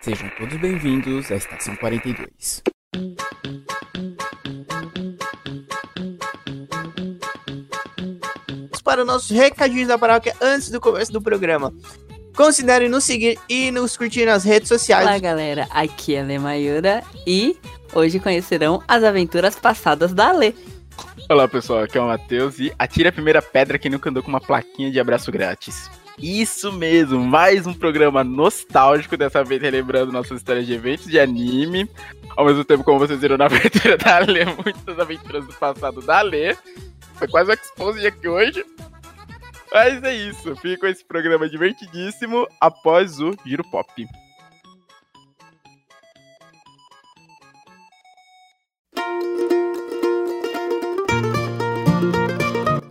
Sejam todos bem-vindos à Estação 42. Para os nossos recadinhos da paróquia antes do começo do programa. Considerem nos seguir e nos curtir nas redes sociais. Olá, galera. Aqui é a Lê Mayura e hoje conhecerão as aventuras passadas da Lê. Olá, pessoal. Aqui é o Matheus e atire a primeira pedra que nunca andou com uma plaquinha de abraço grátis. Isso mesmo, mais um programa nostálgico, dessa vez relembrando nossas histórias de eventos de anime. Ao mesmo tempo, como vocês viram na abertura da Lê, muitas aventuras do passado da Lê. Foi quase um expose aqui hoje. Mas é isso, fica esse programa divertidíssimo após o Giro Pop.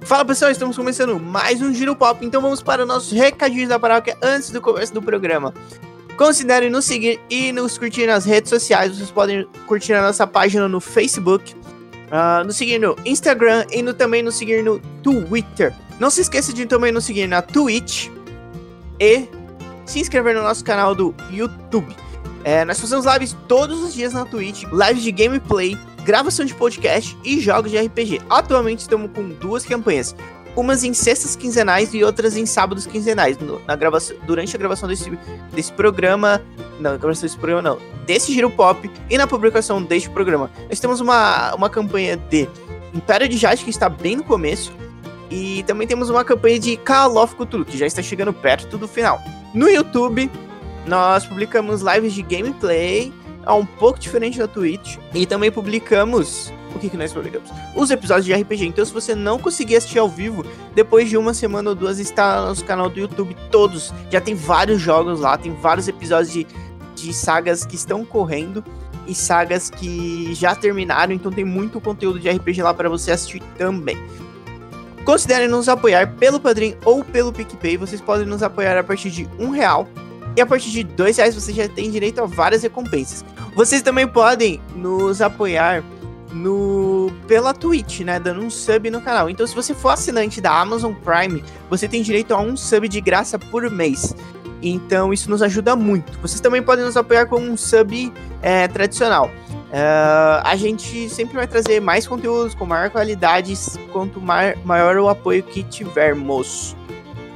Fala pessoal, estamos começando mais um Giro Pop, então vamos para os nossos recadinhos da paróquia antes do começo do programa. Considerem nos seguir e nos curtir nas redes sociais, vocês podem curtir a nossa página no Facebook, uh, nos seguir no Instagram e no, também nos seguir no Twitter. Não se esqueça de também nos seguir na Twitch e se inscrever no nosso canal do YouTube. É, nós fazemos lives todos os dias na Twitch, lives de gameplay, gravação de podcast e jogos de RPG. Atualmente estamos com duas campanhas, umas em sextas quinzenais e outras em sábados quinzenais. No, na gravação, durante a gravação desse, desse programa, não, na gravação desse programa não, desse Giro Pop e na publicação deste programa. Nós temos uma, uma campanha de Império de Jade que está bem no começo e também temos uma campanha de Call of Cthulhu que já está chegando perto do final. No YouTube, nós publicamos lives de gameplay, é um pouco diferente da Twitch. E também publicamos. O que, que nós publicamos? Os episódios de RPG. Então, se você não conseguir assistir ao vivo, depois de uma semana ou duas, está no nosso canal do YouTube. Todos. Já tem vários jogos lá, tem vários episódios de, de sagas que estão correndo e sagas que já terminaram. Então, tem muito conteúdo de RPG lá para você assistir também. Considerem nos apoiar pelo Padrim ou pelo PicPay. Vocês podem nos apoiar a partir de um real e a partir de dois reais você já tem direito a várias recompensas. Vocês também podem nos apoiar no pela Twitch, né, dando um sub no canal. Então, se você for assinante da Amazon Prime, você tem direito a um sub de graça por mês. Então, isso nos ajuda muito. Vocês também podem nos apoiar com um sub é, tradicional. Uh, a gente sempre vai trazer mais conteúdos com maior qualidade quanto maior o apoio que tivermos.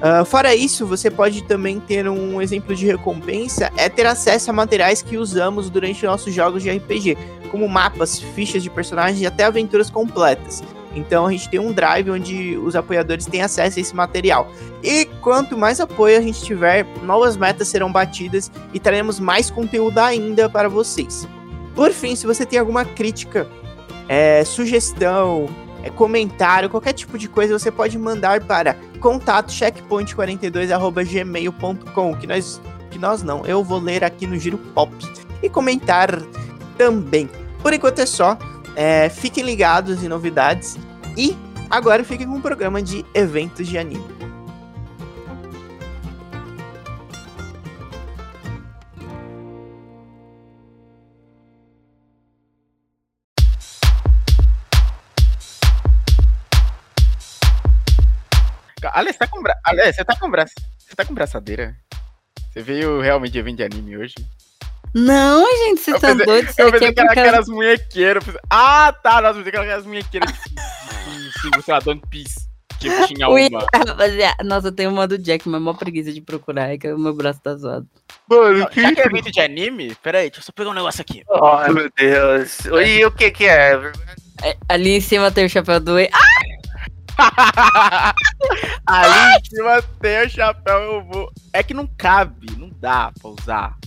Uh, fora isso, você pode também ter um exemplo de recompensa, é ter acesso a materiais que usamos durante nossos jogos de RPG, como mapas, fichas de personagens e até aventuras completas. Então a gente tem um drive onde os apoiadores têm acesso a esse material. E quanto mais apoio a gente tiver, novas metas serão batidas e teremos mais conteúdo ainda para vocês. Por fim, se você tem alguma crítica, é, sugestão, é, comentário, qualquer tipo de coisa, você pode mandar para contato checkpoint42@gmail.com, que nós que nós não, eu vou ler aqui no Giro Pop e comentar também. Por enquanto é só. É, fiquem ligados em novidades e agora fiquem com o um programa de eventos de anime. Ale, você tá com, bra... Ale, você tá com bra... Você tá com braçadeira? Você veio realmente evento de anime hoje? Não, gente, você tá pensei, doido? Eu pensei que era aquelas munhequeiras. Ah, tá, nossa, eu pensei que era aquelas munhequeiras. Sim, você lá, One Piece. Que tinha uma. Rapaziada, nossa, eu tenho uma do Jack, mas é mó preguiça de procurar, é que o meu braço tá zoado. Mano, que... Já que é evento de anime? Pera aí, deixa eu só pegar um negócio aqui. Oh, meu Deus. E o que que é? é ali em cima tem o chapéu do... Ah! Ali em cima tem o chapéu, eu vou. É que não cabe, não dá pra usar.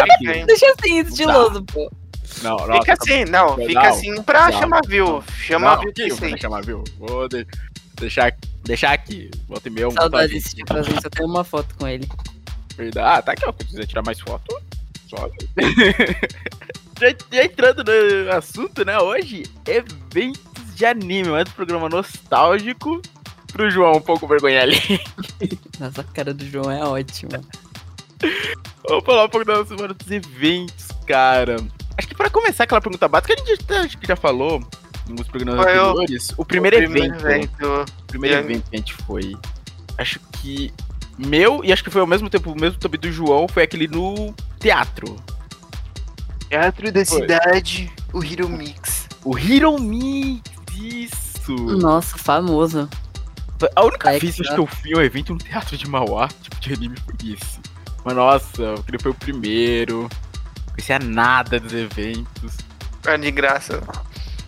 Aqui. Deixa assim, estiloso, pô. Não, nossa, fica assim, não, fica não, assim pra não, chamar view. Chama não, view que Chamar view. Vou de, deixar, deixar aqui. Volta e meia. Saudade desse chapéuzinho, só tenho uma foto com ele. Verdade. Ah, tá aqui, ó. Se quiser tirar mais foto, só. já, entrando no assunto, né? Hoje, evento de anime, mais um programa nostálgico pro João um pouco vergonha ali. Nossa, a cara do João é ótima. Vamos falar um pouco da semana dos eventos, cara. Acho que pra começar aquela pergunta básica, a gente acho que já falou em alguns programas foi anteriores. O, o primeiro, o primeiro evento. evento. O primeiro evento que a gente foi. Acho que meu, e acho que foi ao mesmo tempo, o mesmo também do João, foi aquele no teatro. Teatro da Foi. cidade, o Hero Mix. O Hero Mix, isso. Nossa, famoso. A única vez que que eu fui um evento no teatro de Mauá, tipo, de anime, foi esse. Mas nossa, aquele foi o primeiro. Não conhecia nada dos eventos. É de graça.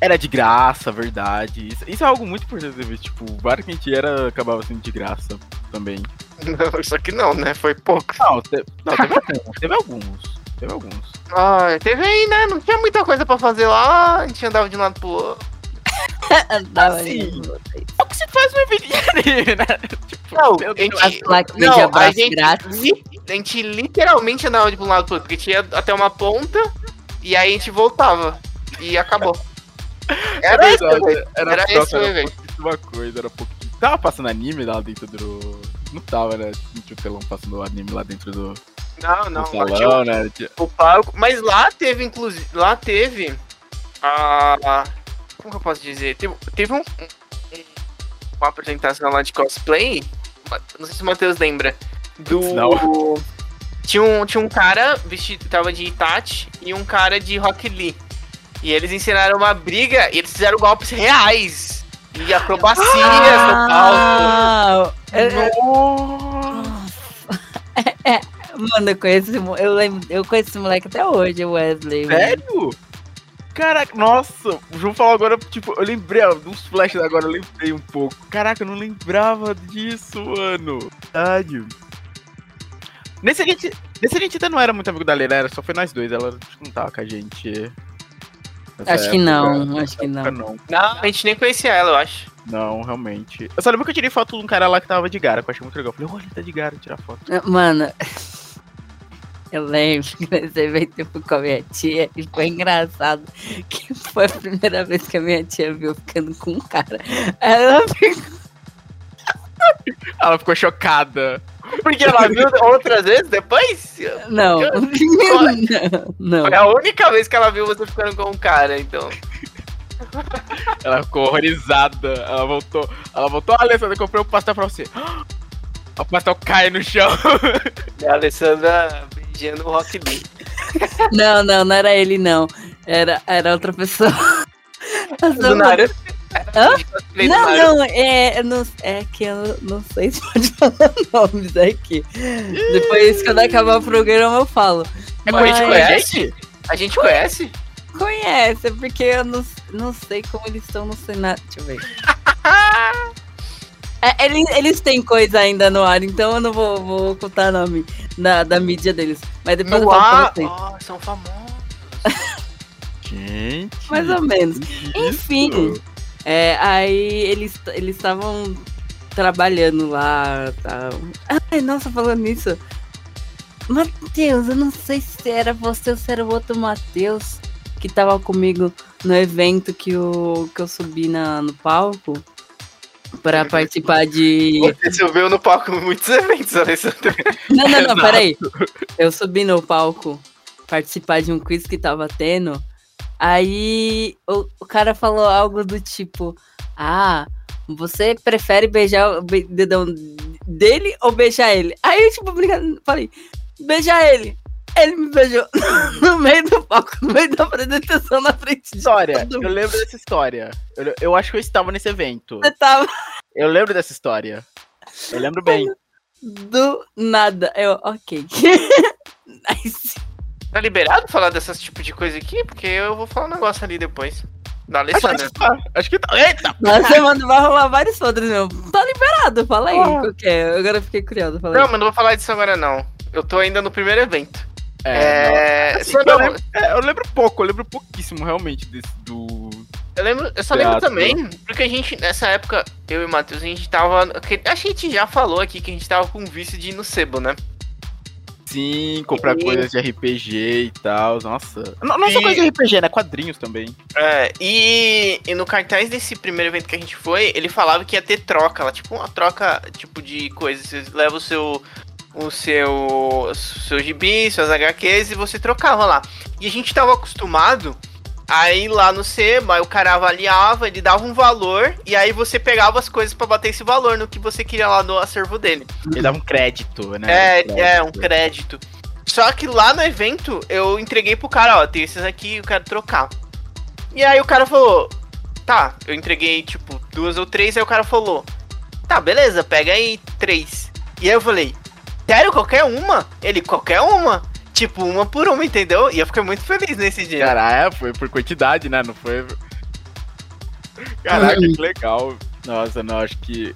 Era de graça, verdade. Isso, isso é algo muito importante de ver. Tipo, o bar que a gente era acabava sendo de graça também. Não, só que não, né? Foi pouco. Não, te- não teve alguns. Teve alguns. Teve alguns. Ah, teve aí, né? Não tinha muita coisa pra fazer lá. A gente andava de um lado pro outro. Assim. É o que se faz no evento de anime, né? Tipo, Não, a gente- As placas de Não, a gente, grátis. li- a gente literalmente andava de um lado pro outro, porque tinha até uma ponta e aí a gente voltava. E acabou. Era É isso, verdade, velho. Era, Era nossa, esse o evento. pouquíssima coisa, era pouquinho. Tava passando anime lá dentro do. Não tava, né? Não tinha o telão passando anime lá dentro do, Não, do não. lá tinha salão, né? Tinha- o palco. Mas lá teve, inclusive. Lá teve. A. Como que eu posso dizer? Teve, teve um, um- uma apresentação lá de cosplay. Não sei se o Matheus lembra. Do. Não. Tinha um, tinha um cara vestido, tava de Itachi e um cara de Rock Lee. E eles ensinaram uma briga e eles fizeram golpes reais. E acrobacias no palco. Ah, é- é- Nossa! é, é. Mano, eu conheço, eu lembro, eu conheço esse moleque até hoje, Wesley. mano. Caraca, nossa, o João falou agora, tipo, eu lembrei, ó, dos flashes agora, eu lembrei um pouco. Caraca, eu não lembrava disso, mano. Verdade. Nesse a gente, nesse a gente até não era muito amigo da Lena, era só foi nós dois, ela que não tava com a gente. Acho que época. não, acho que não. não. Não, a gente nem conhecia ela, eu acho. Não, realmente. Eu só lembro que eu tirei foto de um cara lá que tava de gara, que eu achei muito legal. Eu falei, olha, ele tá de gara, tirar foto. Mano, eu lembro que nesse evento eu fui com a minha tia e foi engraçado que foi a primeira vez que a minha tia viu ficando com um cara. Ela ficou. Ela ficou chocada. Porque ela viu outras vezes depois? Não, não, não. Foi a única vez que ela viu você ficando com um cara, então. Ela ficou horrorizada. Ela voltou. Ela voltou, Alessandra, eu comprei um pastel pra você. O pastel cai no chão. E a Alessandra beijando o Rock Lee. Não, não, não era ele, não. Era, era outra pessoa. Do Naruto. Hã? Não, não, é, não, é que eu não sei se pode falar nomes aqui. Depois, quando acabar o programa, eu falo. É por isso que Mas- conhece? A gente conhece? Conhece, porque eu não, não sei como eles estão no Senado. Deixa eu ver. É, eles, eles têm coisa ainda no ar, então eu não vou, vou ocultar o nome da, da mídia deles. Mas depois eu No falo ar. Ó, são famosos. Gente. Mais ou menos. isso. Enfim. É, aí eles eles estavam trabalhando lá. Tal. Ai, nossa, falando nisso. Matheus, eu não sei se era você ou se era o outro Matheus que tava comigo no evento que, o, que eu subi na, no palco pra participar de. Você subiu no palco em muitos eventos, Alessandra. Não, não, não, peraí. Eu subi no palco participar de um quiz que tava tendo. Aí o, o cara falou algo do tipo: Ah, você prefere beijar o be- dedão dele ou beijar ele? Aí eu, tipo, brincando, falei: Beijar ele. Ele me beijou no meio do palco, no meio da apresentação na frente de História. todo Eu lembro dessa história. Eu, eu acho que eu estava nesse evento. Você tava Eu lembro dessa história. Eu lembro bem. do nada. Eu, ok. nice. Tá liberado falar dessas tipo de coisa aqui? Porque eu vou falar um negócio ali depois. Da Acho Alessandra. que tá. Acho que tá. Eita! Na semana vai rolar vários podres, meu. Tá liberado, fala aí. Ah. É? Agora eu fiquei curioso, fala Não, aí. mas não vou falar disso agora, não. Eu tô ainda no primeiro evento. É, É. Assim, só eu, lembro, é, eu lembro pouco, eu lembro pouquíssimo realmente desse do. Eu lembro, eu só lembro Teatro. também, porque a gente, nessa época, eu e o Matheus, a gente tava. que- A gente já falou aqui que a gente tava com vício de ir no sebo, né? Sim, comprar E- coisas de RPG e tal. Nossa. Não, não só E- coisa de RPG, né? Quadrinhos também. É, e, e no cartaz desse primeiro evento que a gente foi, ele falava que ia ter troca lá, tipo uma troca tipo de coisas. Você leva o seu. O seu. seu gibi, suas HQs e você trocava lá. E a gente tava acostumado a ir lá no sebo, aí o cara avaliava, ele dava um valor, e aí você pegava as coisas pra bater esse valor no que você queria lá no acervo dele. Ele dava um crédito, né? É, é, um crédito. Só que lá no evento, eu entreguei pro cara, ó, tem esses aqui, eu quero trocar. E aí o cara falou, tá, eu entreguei, tipo, duas ou três, aí o cara falou, tá, beleza, pega aí três. E aí eu falei, sério, qualquer uma? Ele, qualquer uma? Tipo, uma por uma, entendeu? E eu fiquei muito feliz nesse dia. Caralho, foi por quantidade, né? Não foi. Caraca, que legal. Nossa, não, acho que.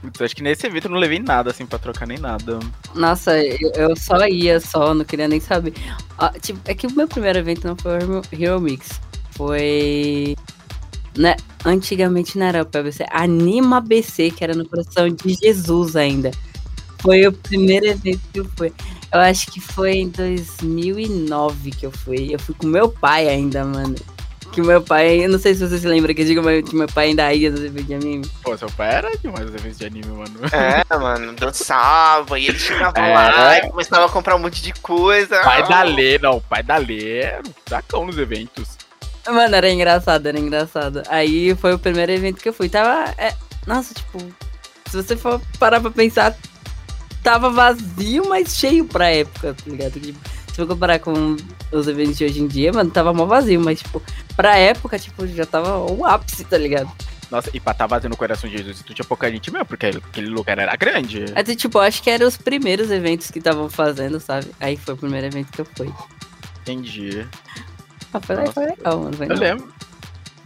Putz, acho que nesse evento eu não levei nada assim pra trocar nem nada. Nossa, eu, eu só ia só, não queria nem saber. Ah, tipo, é que o meu primeiro evento não foi o Hero- Hero Mix. Foi. Né, antigamente não era o PBC, Anima BC, que era no coração de Jesus ainda. Foi o primeiro evento que eu fui. Eu acho que foi em 2009 que eu fui. Eu fui com meu pai ainda, mano. Que meu pai, eu não sei se você se lembra que eu digo mas que meu pai ainda ia nos eventos de anime. Pô, seu pai era demais os eventos de anime, mano. É, mano, dançava, e ele chegava É. lá e começava a comprar um monte de coisa. Pai da Lê, não, o pai da Lê era um fracão nos eventos. Mano, era engraçado, era engraçado. Aí foi o primeiro evento que eu fui. Tava. é, nossa, tipo, se você for parar pra pensar, tava vazio, mas cheio pra época, tá ligado? Tipo, se for comparar com os eventos de hoje em dia, mano, tava mó vazio, mas, tipo, pra época, tipo, já tava o ápice, tá ligado? Nossa, e pra tá vazio no coração de Jesus, tu tinha pouca gente mesmo, porque aquele lugar era grande. Aí, tipo, acho que eram os primeiros eventos que estavam fazendo, sabe? Aí foi o primeiro evento que eu fui. Entendi. Ah, foi, Nossa. foi legal, mano. Foi Eu legal. lembro.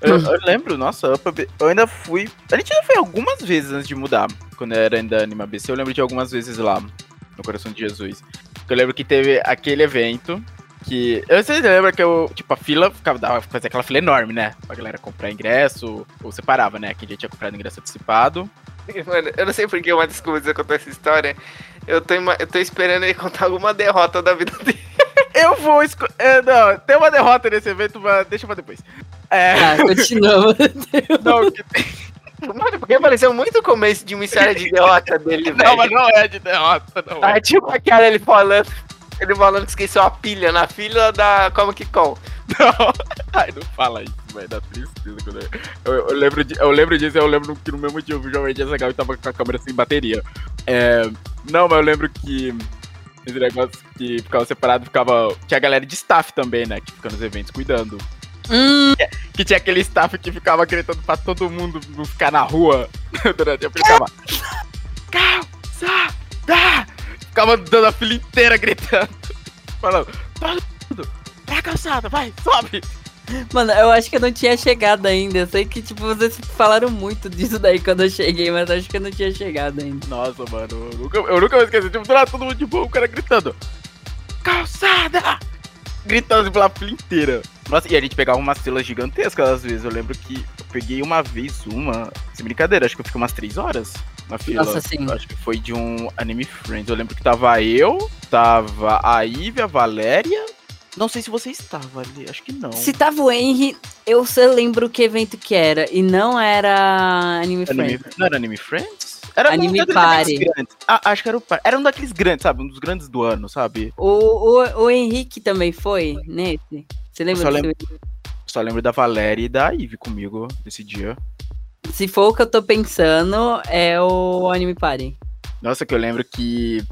Eu, eu lembro, nossa, B- eu ainda fui. A gente ainda foi algumas vezes antes de mudar. Quando eu era ainda Anima BC, eu lembro de algumas vezes lá, no Coração de Jesus. Eu lembro que teve aquele evento que. Eu sei, lembra que eu, tipo, a fila ficava, dava, fazia aquela fila enorme, né? Pra galera comprar ingresso, ou separava, né? Quem já tinha comprado ingresso antecipado. Mano, eu não sei porque o Matheus começou a contar essa história. Eu tô, eu tô esperando ele contar alguma derrota da vida dele. Eu vou esco... é, não, tem uma derrota nesse evento, mas deixa pra depois. É. Ah, continua. Não, que Mano, porque pareceu muito o começo de uma história de derrota dele, velho. não, mas não é de derrota, não é. Ah, tipo aquela ele falando. Ele falando que esqueceu a pilha na fila da Comic Con. Não. Ai, não fala isso, vai dar tristeza. Quando eu, eu, eu lembro de, eu lembro disso, eu lembro que no mesmo dia eu vi o Jovem Dia Legal e tava com a câmera sem bateria. É, não, mas eu lembro que esse negócio que ficava separado, ficava. Tinha a galera de staff também, né? Que fica nos eventos cuidando. hum, Que tinha aquele staff que ficava gritando pra todo mundo não ficar na rua durante a ficava. Calçada! Ficava dando a fila inteira gritando. Falando, mundo, pra calçada, vai, sobe! Mano, eu acho que eu não tinha chegado ainda. Eu sei que, tipo, vocês falaram muito disso daí quando eu cheguei, mas eu acho que eu não tinha chegado ainda. Nossa, mano, eu nunca, eu nunca vou esquecer. Tipo, do todo mundo de boa, o cara gritando. Calçada! Gritando assim pela fila inteira. Nossa, e a gente pegava umas filas gigantescas às vezes. Eu lembro que peguei uma vez uma. Sem brincadeira, acho que eu fiquei umas três horas na fila. Nossa, sim. Acho que foi de um Anime Friends. Eu lembro que tava eu, tava a Ivy, a Valéria. Não sei se você estava ali, acho que não. Se tava o Henry, eu só lembro que evento que era. E não era Anime Anime, Friends. não era Anime Friends? Era um Anime daqueles Party. grandes. Ah, acho que era o Party. Era um daqueles grandes, sabe? Um dos grandes do ano, sabe? O, o, o Henrique também foi nesse? Você lembra só desse lembro- Só lembro da Valéria e da Ivy comigo nesse dia. Se for o que eu tô pensando, é o Anime Party. Nossa, que eu lembro que.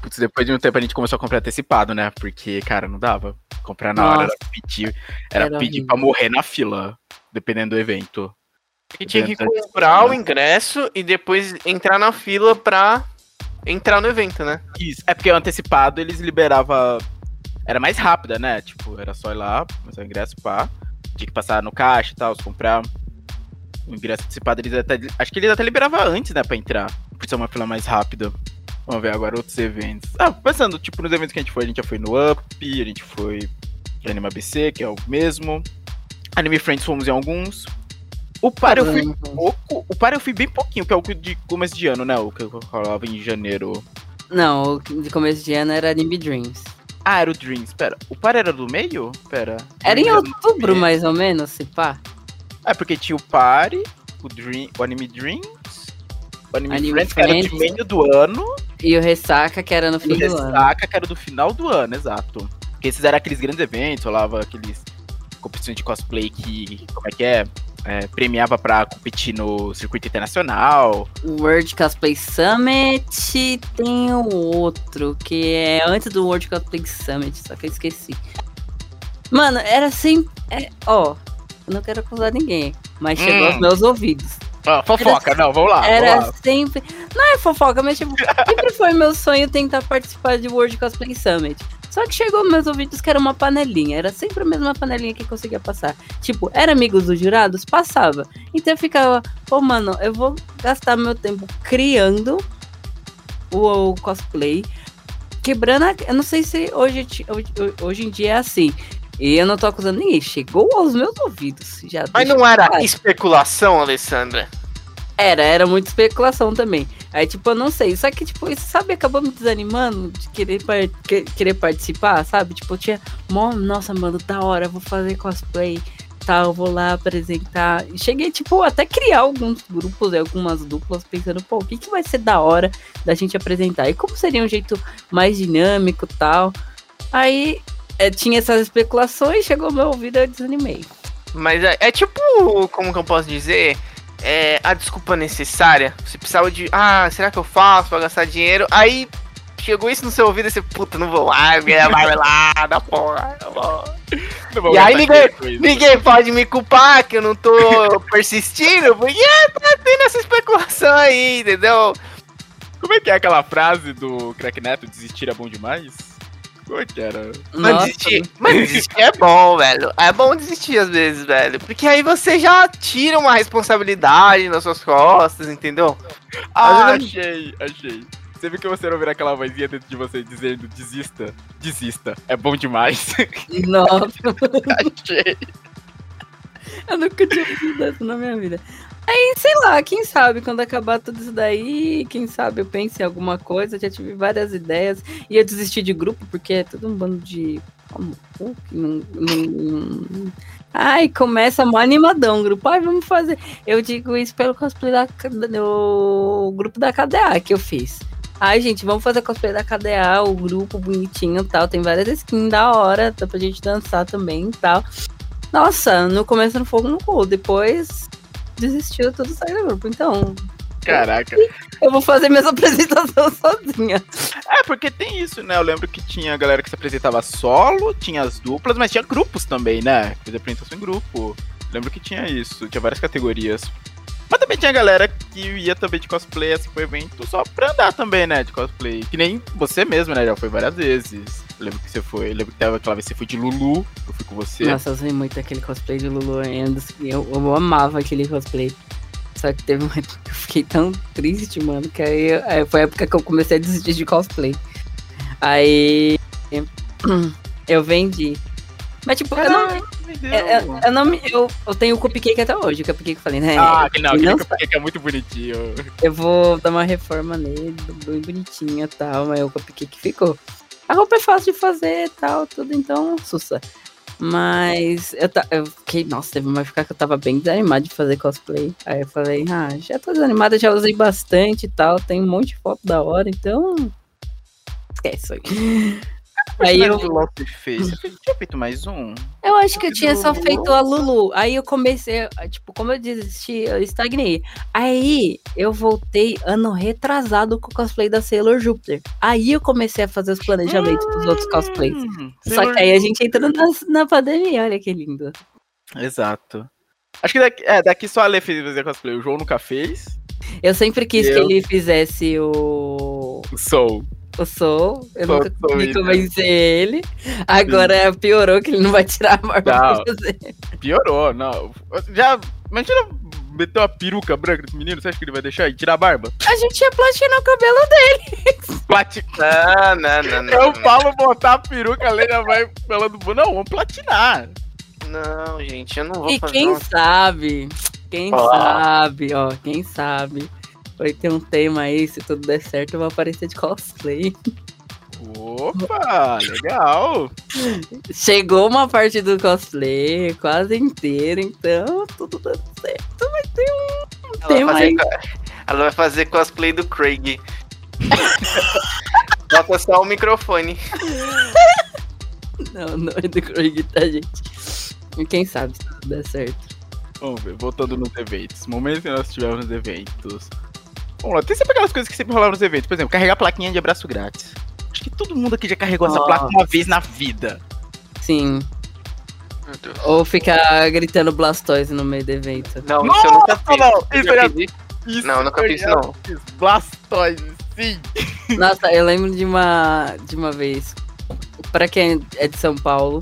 Putz, depois de um tempo a gente começou a comprar antecipado, né? Porque, cara, não dava. Comprar na hora Nossa. era pedir. Era, Era pedir horrível. pra morrer na fila, dependendo do evento. E tinha que comprar o distância. ingresso e depois entrar na fila pra entrar no evento, né? Isso. É porque o antecipado eles liberava. Era mais rápida, né? Tipo, era só ir lá, começar o ingresso, pá. Tinha que passar no caixa e tal, comprar. O ingresso antecipado, eles até. Acho que eles até liberava antes, né, pra entrar. Por ser uma fila mais rápida. Vamos ver agora outros eventos. Ah, pensando, tipo, nos eventos que a gente foi, a gente já foi no Up, a gente foi no Anime ABC, que é o mesmo. Anime Friends fomos em alguns. O Par eu fui pouco. O Par eu fui bem pouquinho, que é o de começo de ano, né? O que rolava em janeiro. Não, o de começo de ano era Anime Dreams. Ah, era o Dreams. Pera, o par era do meio? Pera. Era em outubro, mais ou menos, se pá. É, porque tinha o Party, o, Dream, o Anime Dreams, o Anime, Anime Friends, que era de Friends. meio do ano, E o Ressaca, que era no fim o do ano. Ressaca, que era do final do ano, exato. Porque esses eram aqueles grandes eventos, rolava aqueles competições de cosplay que, como é que é? é, premiava pra competir no circuito internacional. World Cosplay Summit tem o outro, que é antes do World Cosplay Summit, só que eu esqueci. Mano, era assim. é, ó, eu não quero acusar ninguém, mas chegou Hum. aos meus ouvidos. Ó, fofoca, não, vamos lá. Era vamos lá. sempre. Não é fofoca, mas tipo, sempre foi meu sonho tentar participar de World Cosplay Summit. Só que chegou aos meus ouvidos que era uma panelinha. Era sempre a mesma panelinha que conseguia passar. Tipo, era amigos dos jurados? Passava. Então eu ficava, pô, mano, eu vou gastar meu tempo criando o, o cosplay. Quebrando a... Eu não sei se hoje, hoje, hoje em dia é assim. E eu não tô acusando ninguém. Chegou aos meus ouvidos. Já Mas não era claro. especulação, Alessandra? Era, era muita especulação também. Aí, tipo, eu não sei. Só que, tipo, isso, sabe, acabou me desanimando de querer, par- que- querer participar, sabe? Tipo, eu tinha. Nossa, mano, da hora, vou fazer cosplay. Tal, vou lá apresentar. Cheguei, tipo, até criar alguns grupos, algumas duplas, pensando, pô, o que, que vai ser da hora da gente apresentar? E como seria um jeito mais dinâmico tal. Aí é, tinha essas especulações, chegou meu ouvido eu desanimei. Mas é, é tipo, como que eu posso dizer? É a desculpa necessária. Você precisava de, ah, será que eu faço pra gastar dinheiro? Aí chegou isso no seu ouvido e você, puta, não vou lá, minha marmelada, porra. E aí ninguém-. Ninguém pode me culpar que eu não tô persistindo, porque tá tendo essa especulação aí, entendeu? Como é que é aquela frase do Crack Neto, desistir é bom demais? Como é que era? Mas Nossa, desistir, mas desistir é bom, velho. É bom desistir às vezes, velho. Porque aí você já tira uma responsabilidade nas suas costas, entendeu? Ah, Mas achei, achei. Você viu que você não ouvir aquela vozinha dentro de você dizendo desista, desista, é bom demais. Nossa. achei. Eu nunca tinha visto isso na minha vida. Aí, sei lá, quem sabe, quando acabar tudo isso daí, quem sabe eu pense em alguma coisa, já tive várias ideias. Ia desistir de grupo, porque é todo um bando de. não- não- Ai, começa mó animadão grupo. Ai, vamos fazer. Eu digo isso pelo cosplay da, do grupo da KDA que eu fiz. Ai, gente, vamos fazer cosplay da KDA, o grupo bonitinho e tal. Tem várias skins da hora, dá pra gente dançar também e tal. Nossa, no começo no fogo no cu, depois desistiu tudo saiu do grupo. Então, Caraca. eu vou fazer minhas apresentações sozinha. É, porque tem isso, né? Eu lembro que tinha galera que se apresentava solo, tinha as duplas, mas tinha grupos também, né? Fazia apresentação em grupo. Lembro que tinha isso, tinha várias categorias. Mas também tinha galera que ia também de cosplay, assim, pro evento só pra andar também, né? De cosplay. Que nem você mesmo, né? Já foi várias vezes. Eu lembro que você foi. Eu lembro que tava aquela vez que você foi de Lulu, eu fui com você. Nossa, eu usei muito aquele cosplay de Lulu ainda. Eu, eu amava aquele cosplay. Só que teve uma época que eu fiquei tão triste, mano, que aí, aí foi a época que eu comecei a desistir de cosplay. Aí eu vendi. Mas tipo, eu não, eu, eu- eu não me- eu, eu tenho o cupcake até hoje, o cupcake que eu falei, né? Ah, aquele não, aquele não cupcake é muito bonitinho. Eu vou dar uma reforma nele, bem bonitinha e tal, mas o cupcake ficou. A roupa é fácil de fazer e tal, tudo, então, sussa. Mas eu, ta- eu fiquei, nossa, teve uma época que eu tava bem desanimada de fazer cosplay. Aí eu falei, ah, já tô desanimada, já usei bastante e tal, tem um monte de foto da hora, então. Esquece isso aí. Aí eu, de LOL você fez? Você tinha feito mais um? eu acho que eu tinha só feito a Lulu. Aí eu comecei, tipo, como eu desisti, eu estagnei. Aí eu voltei ano retrasado com o cosplay da Sailor Júpiter. Aí eu comecei a fazer os planejamentos dos outros cosplays. Hum, Só que aí a gente entrou na, na pandemia, olha que lindo. Exato. Acho que daqui, é, daqui só a Lê fez fazer cosplay. O João nunca fez. Eu sempre quis Eu? que ele fizesse o. O Soul. O Soul. Eu Soul, nunca consegui então. convencer ele. Agora piorou que ele não vai tirar a barba pra Não. fazer. Piorou, não. Já. Imagina meter uma peruca branca nesse menino, você acha que ele vai deixar e tirar a barba? A gente ia platinar o cabelo dele. Platinar. Não, não, não. não, Eu não. falo botar a peruca, a já vai falando. Não, vamos platinar. Não, gente, eu não vou E fazer. quem uma- sabe, quem Ó. sabe, ó, quem sabe. Vai ter um tema aí, se tudo der certo, eu vou aparecer de cosplay. Opa, legal. Chegou uma parte do cosplay, quase inteira, então tudo dando certo. Vai ter um Ela tema vai, aí. ela vai fazer cosplay do Craig. Bota só o microfone. Não, não é do Craig, tá, gente? E quem sabe se tudo der certo. Vamos ver, voltando nos eventos. Momentos que nós tivemos nos eventos. Vamos lá, tem sempre aquelas coisas que sempre rolavam nos eventos. Por exemplo, carregar plaquinha de abraço grátis. Acho que todo mundo aqui já carregou essa Nossa. placa uma vez na vida. Sim. Ou ficar gritando Blastoise no meio do evento. Não, isso eu nunca fiz. não, Eu isso já eu já fiz isso. Não, nunca fiz isso, não. fiz. Blastoise, sim. Nossa, eu lembro de uma, de uma vez. Pra quem é de São Paulo,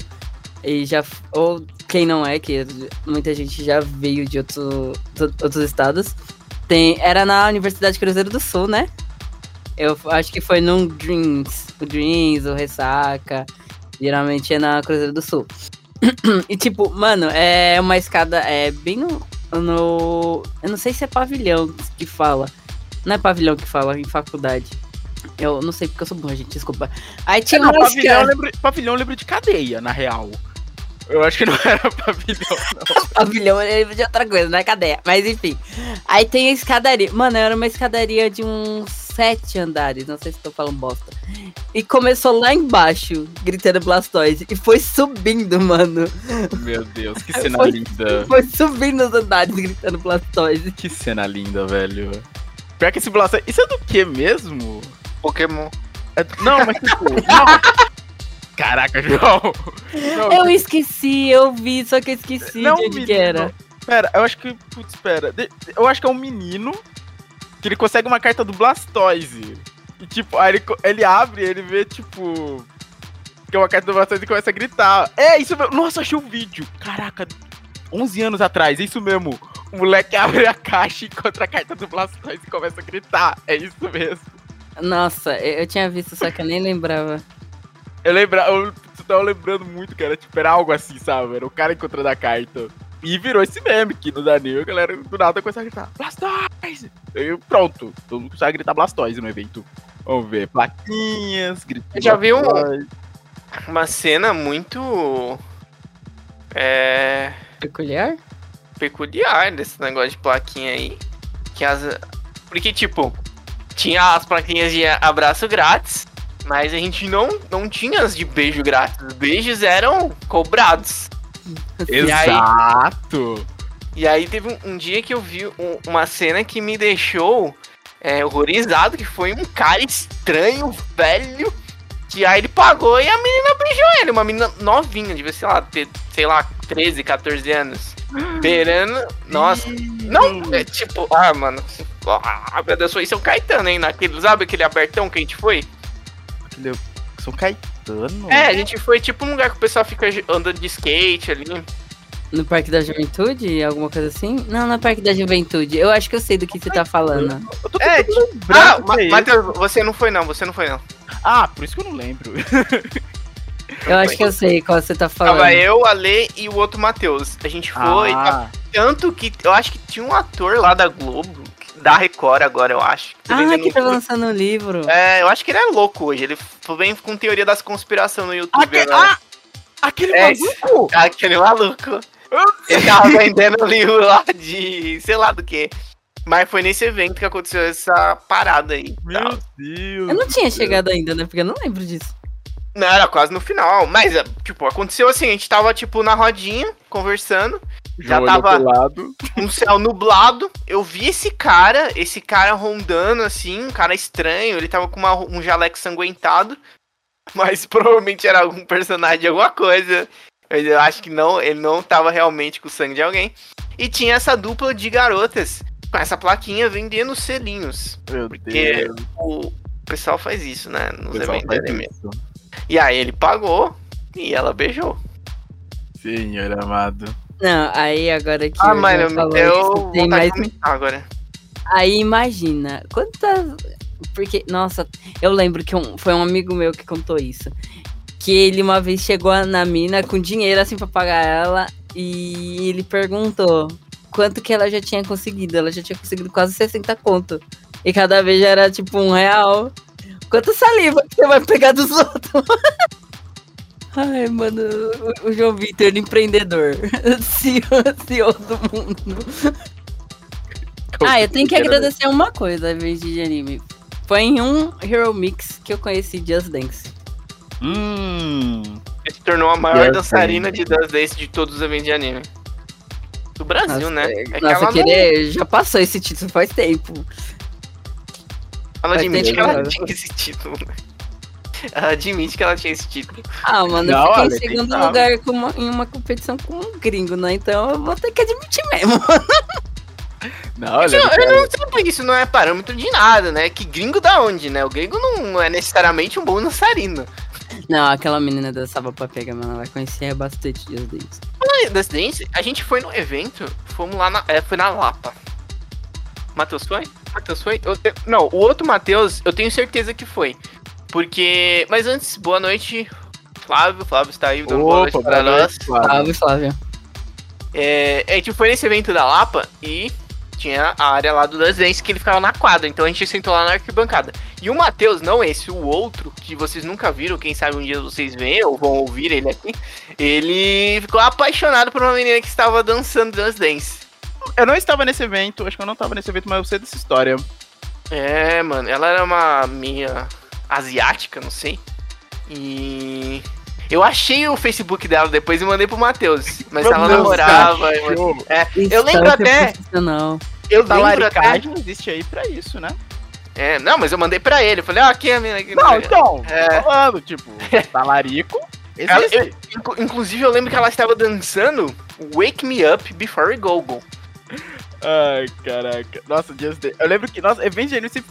e já. Ou quem não é, que muita gente já veio de outro, outros estados. Tem, era na Universidade Cruzeiro do Sul, né? Eu acho que foi num Dreams. O Dreams, o Ressaca. Geralmente é na Cruzeiro do Sul. e tipo, mano, é uma escada. É bem no. no eu não sei se é pavilhão que fala. Não é pavilhão que fala em faculdade. Eu não sei porque eu sou burra, gente, desculpa. Aí tinha não, uma pavilhão, eu lembro, pavilhão eu lembro de cadeia, na real. Eu acho que não era pavilhão, não. Pavilhão é de outra coisa, não é cadeia. Mas enfim. Aí tem a escadaria. Mano, era uma escadaria de uns sete andares. Não sei se tô falando bosta. E começou lá embaixo, gritando Blastoise. E foi subindo, mano. Meu Deus, que cena Foi- linda. Foi subindo os andares, gritando Blastoise. Que cena linda, velho. Pior que esse Blastoise. Isso é do que mesmo? Pokémon. É- Não, mas tipo. não. Caraca, João. Não, Eu esqueci, eu vi, só que eu esqueci Não, de onde que era. Pera, eu acho que. Putz, pera. Eu acho que é um menino que ele consegue uma carta do Blastoise. E tipo, aí ele, ele abre ele vê, tipo. Que é uma carta do Blastoise e começa a gritar. É, isso mesmo. Nossa, achei o vídeo. Caraca, 11 anos atrás, é isso mesmo. O moleque abre a caixa e encontra a carta do Blastoise e começa a gritar. É isso mesmo. Nossa, eu tinha visto, só que eu nem lembrava. Eu lembra, eu tava lembrando muito que era tipo, era algo assim, sabe? Era o cara encontrando a carta. E virou esse meme que nos anime, a galera do nada começou a gritar Blastoise! E pronto, todo mundo começou a gritar Blastoise no evento. Vamos ver, plaquinhas, gritos. Eu já vi um-. Uma cena muito. É. Peculiar? peculiar desse negócio de plaquinha aí. Que as. Porque, tipo, tinha as plaquinhas de abraço grátis, mas a gente não, não tinha as de beijo grátis. Os beijos eram cobrados. E aí- Exato! E aí teve um, um dia que eu vi um- uma cena que me deixou é, horrorizado, que foi um cara estranho, velho, que aí ele pagou e a menina beijou ele, uma menina novinha, devia, sei lá, ter, sei lá, 13, 14 anos. Beirando. Nossa. Não, é tipo, ah, mano. Ah, foi São Caetano, hein? Naquele, sabe aquele abertão que a gente foi? Aquele- São Caetano? É, a gente foi tipo num lugar que o pessoal fica andando de skate ali. No Parque da Juventude? Alguma coisa assim? Não, no Parque da Juventude. Eu acho que eu sei do que você tá falando. Eu tô É, tentando Ah, Ma é. Matheus, você não foi não, você não foi não. Ah, por isso que eu não lembro. Eu acho que eu sei qual você tá falando. Tava eu, a Lê e o outro Matheus. A gente foi, Ah, tanto que eu acho que tinha um ator lá da Globo, da Record agora, eu acho. Ah, vendendo que tá um- lançando o livro. É, eu acho que ele é louco hoje. Ele vem com teoria das conspiração no YouTube Aque- agora. ah, aquele É, maluco! Aquele maluco. Ele tava vendendo livro lá de sei lá do que. Mas foi nesse evento que aconteceu essa parada aí. Meu Tal. Deus! Eu não tinha chegado ainda, né? Porque eu não lembro disso. Não, era quase no final. Mas, é, tipo, aconteceu assim: a gente tava, tipo, na rodinha, conversando. Já tava- um céu nublado. Eu vi esse cara, esse cara rondando assim, um cara estranho. Ele tava com uma- um jaleco sanguentado. Mas provavelmente era algum personagem de alguma coisa. Mas eu acho que não, ele não tava realmente com o sangue de alguém. E tinha essa dupla de garotas com essa plaquinha vendendo selinhos. Meu Porque Deus. o pessoal faz isso, né? Nos eventos isso. E aí ele pagou e ela beijou. Senhor amado. Não, aí agora que Ah, mano, eu isso, vou tem mais comentar agora. Aí imagina, quantas. Porque, nossa, eu lembro que um- foi um amigo meu que contou isso. Que ele uma vez chegou na mina com dinheiro assim pra pagar ela e ele perguntou quanto que ela já tinha conseguido. Ela já tinha conseguido quase 60 conto. E cada vez já era tipo um real. Quanto saliva que você vai pegar dos outros? Ai, mano, o- João Vitor, empreendedor. CEO, CEO do mundo. Ah, eu tenho que agradecer uma coisa, vez de anime. Foi em um Hero Mix que eu conheci Just Dance. Hum. Ele se tornou a maior Yes, dançarina sim. de Dance Dance de todos os eventos de anime. Do Brasil, Nossa, né? É que Nossa, não- querer, já passou esse título faz tempo. ela faz admite tempo que ela tinha esse título, né? Ela admite que ela tinha esse título. Ah, mano, Não, eu fiquei olha, em segundo lugar com uma- em uma competição com um gringo, né? Então eu vou ter que admitir mesmo. Não, olha, Eu, eu não sei isso não é parâmetro de nada, né? Que gringo da onde, né? O gringo não é necessariamente um bom dançarino. Não, aquela menina dançava pra pegar, mano. Ela conhecia bastante dias deles. Das Dance, a gente foi no evento, fomos lá na. É, foi na Lapa. Matheus foi? Matheus foi? Eu- eu- não, o outro Matheus, eu tenho certeza que foi. Porque. Mas antes, boa noite, Flávio. Flávio está aí dando boa noite Opa, para boa nós. noite, Flávio. Flávio. É, a gente foi nesse evento da Lapa e tinha a área lá do Das Dance que ele ficava na quadra. Então a gente sentou lá na arquibancada. E o Matheus, não esse, o outro, que vocês nunca viram, quem sabe um dia vocês veem ou vão ouvir ele aqui, ele ficou apaixonado por uma menina que estava dançando Das Dance. Eu não estava nesse evento, acho que eu não estava nesse evento, mas eu sei dessa história. É, mano, ela era uma minha asiática, não sei. E eu achei o Facebook dela depois e mandei pro Matheus. Mas ela Meu namorava. Deus, mano. cachorro. É, eu lembro até. Eu lembro até. Existe aí pra isso, né? É, não, mas eu mandei pra ele. Eu falei, ó, aqui é a menina que. Não, então, É. falando, tipo, talarico Ela- existe. eu- inclu- inclusive, eu lembro que ela estava dançando Wake Me Up Before We Go Go. Ai, caraca. Nossa, Just Dance. Eu lembro que, nossa, anime sempre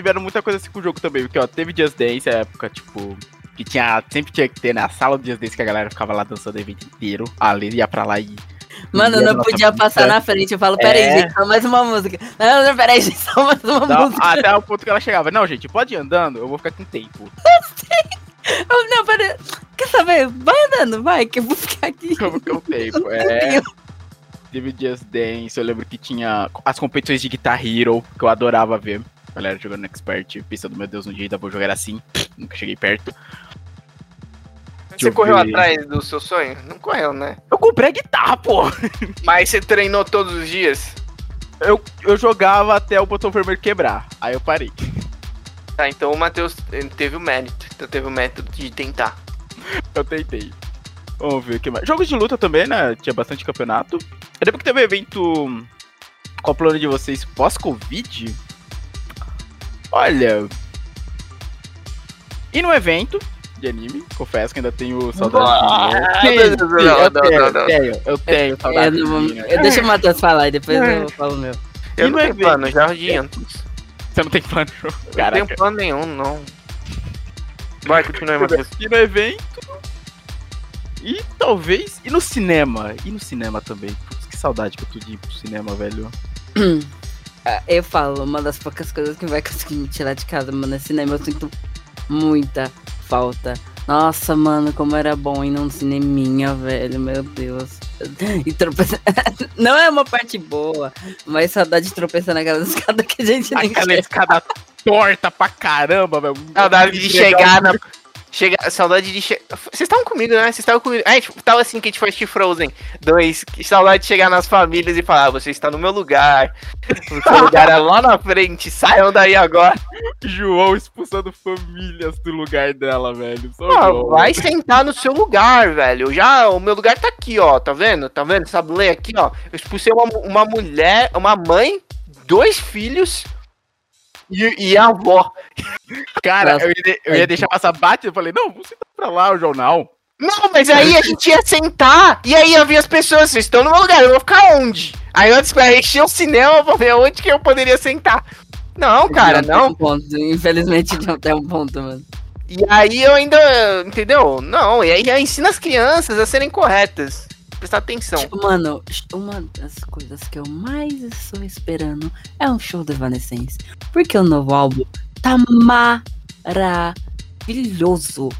tiveram muita coisa assim com o jogo também. Porque, ó, teve Just Dance, a época, tipo, que tinha, sempre tinha que ter na sala do Just Dance que a galera ficava lá dançando o evento inteiro. Ali ia pra lá e. Mano, eu a não podia passar na frente. Eu falo, peraí, É. gente, só mais uma música. Não, não, peraí, gente, só mais uma Não, música. até o ponto que ela chegava. Não, gente, pode ir andando, eu vou ficar com tempo. Eu, não, peraí. Quer saber? Vai andando, vai, que eu vou ficar aqui. Eu vou ficar com tempo. É. Teve Just Dance, eu lembro que tinha as competições de Guitar Hero, que eu adorava ver. Galera jogando no Expert, pensando, meu Deus, um dia ainda vou jogar assim. Nunca cheguei perto. Você eu correu ver. atrás do seu sonho? Não correu, né? Eu comprei a guitarra, pô! Mas você treinou todos os dias? Eu, eu jogava até o botão vermelho quebrar. Aí eu parei. Tá, então o Matheus teve o mérito. Então teve o método de tentar. Eu tentei. Vamos ver o que mais. Jogos de luta também, né? Tinha bastante campeonato. Eu lembro que teve um evento. Qual o plano de vocês pós-Covid? Olha. E no evento de anime, confesso que ainda tenho saudade. Ah, eu tenho, eu tenho, eu tenho Eu saudade. vou- eu- deixa o Matheus falar e depois eu falo o meu. Eu E não tenho evento? plano, já adianto. Você não tem plano? Eu não Caraca. tenho plano nenhum, não. Vai, continue, Matheus. E no evento. E talvez. E no cinema. E no cinema também. Putz, que saudade que eu tô de ir pro cinema, velho. Ah, Eu falo, uma das poucas coisas que vai conseguir me tirar de casa, mano, é cinema. Eu sinto muita falta. Nossa, mano, como era bom ir num cineminha, velho, meu Deus. E tropeçar. Não é uma parte boa, mas saudade de tropeçar naquela escada que a gente nem Aquela escada torta pra caramba, velho. Saudade de chegar na. Chega, saudade de chegar. Vocês estavam comigo, né? Vocês estavam comigo. É, tipo, tava assim que a gente foi assistir Frozen 2. Que saudade de chegar nas famílias e falar: ah, você está no meu lugar. O seu lugar é lá na frente. Saiam daí agora. João expulsando famílias do lugar dela, velho. Só Ah, vai sentar no seu lugar, velho. Já, o meu lugar tá aqui, ó. Tá vendo? Tá vendo? Sabe ler aqui, ó. Eu expulsei uma, uma mulher, uma mãe, dois filhos e, e a avó. Cara, Nossa, eu ia, eu ia deixar passar bate. Eu falei, não, vamos sentar pra lá o jornal. Não, mas aí a gente ia sentar e aí ia ver as pessoas. Vocês estão no meu lugar, eu vou ficar onde? Aí antes pra encher o cinema pra ver onde que eu poderia sentar. Não, cara, tem não. um ponto. Infelizmente não tem um ponto, mano. E aí eu ainda. Entendeu? Não, e aí já ensina as crianças a serem corretas. Prestar atenção. Tipo, mano, uma das coisas que eu mais estou esperando é um show do Evanescence. Porque o novo álbum tá maravilhoso.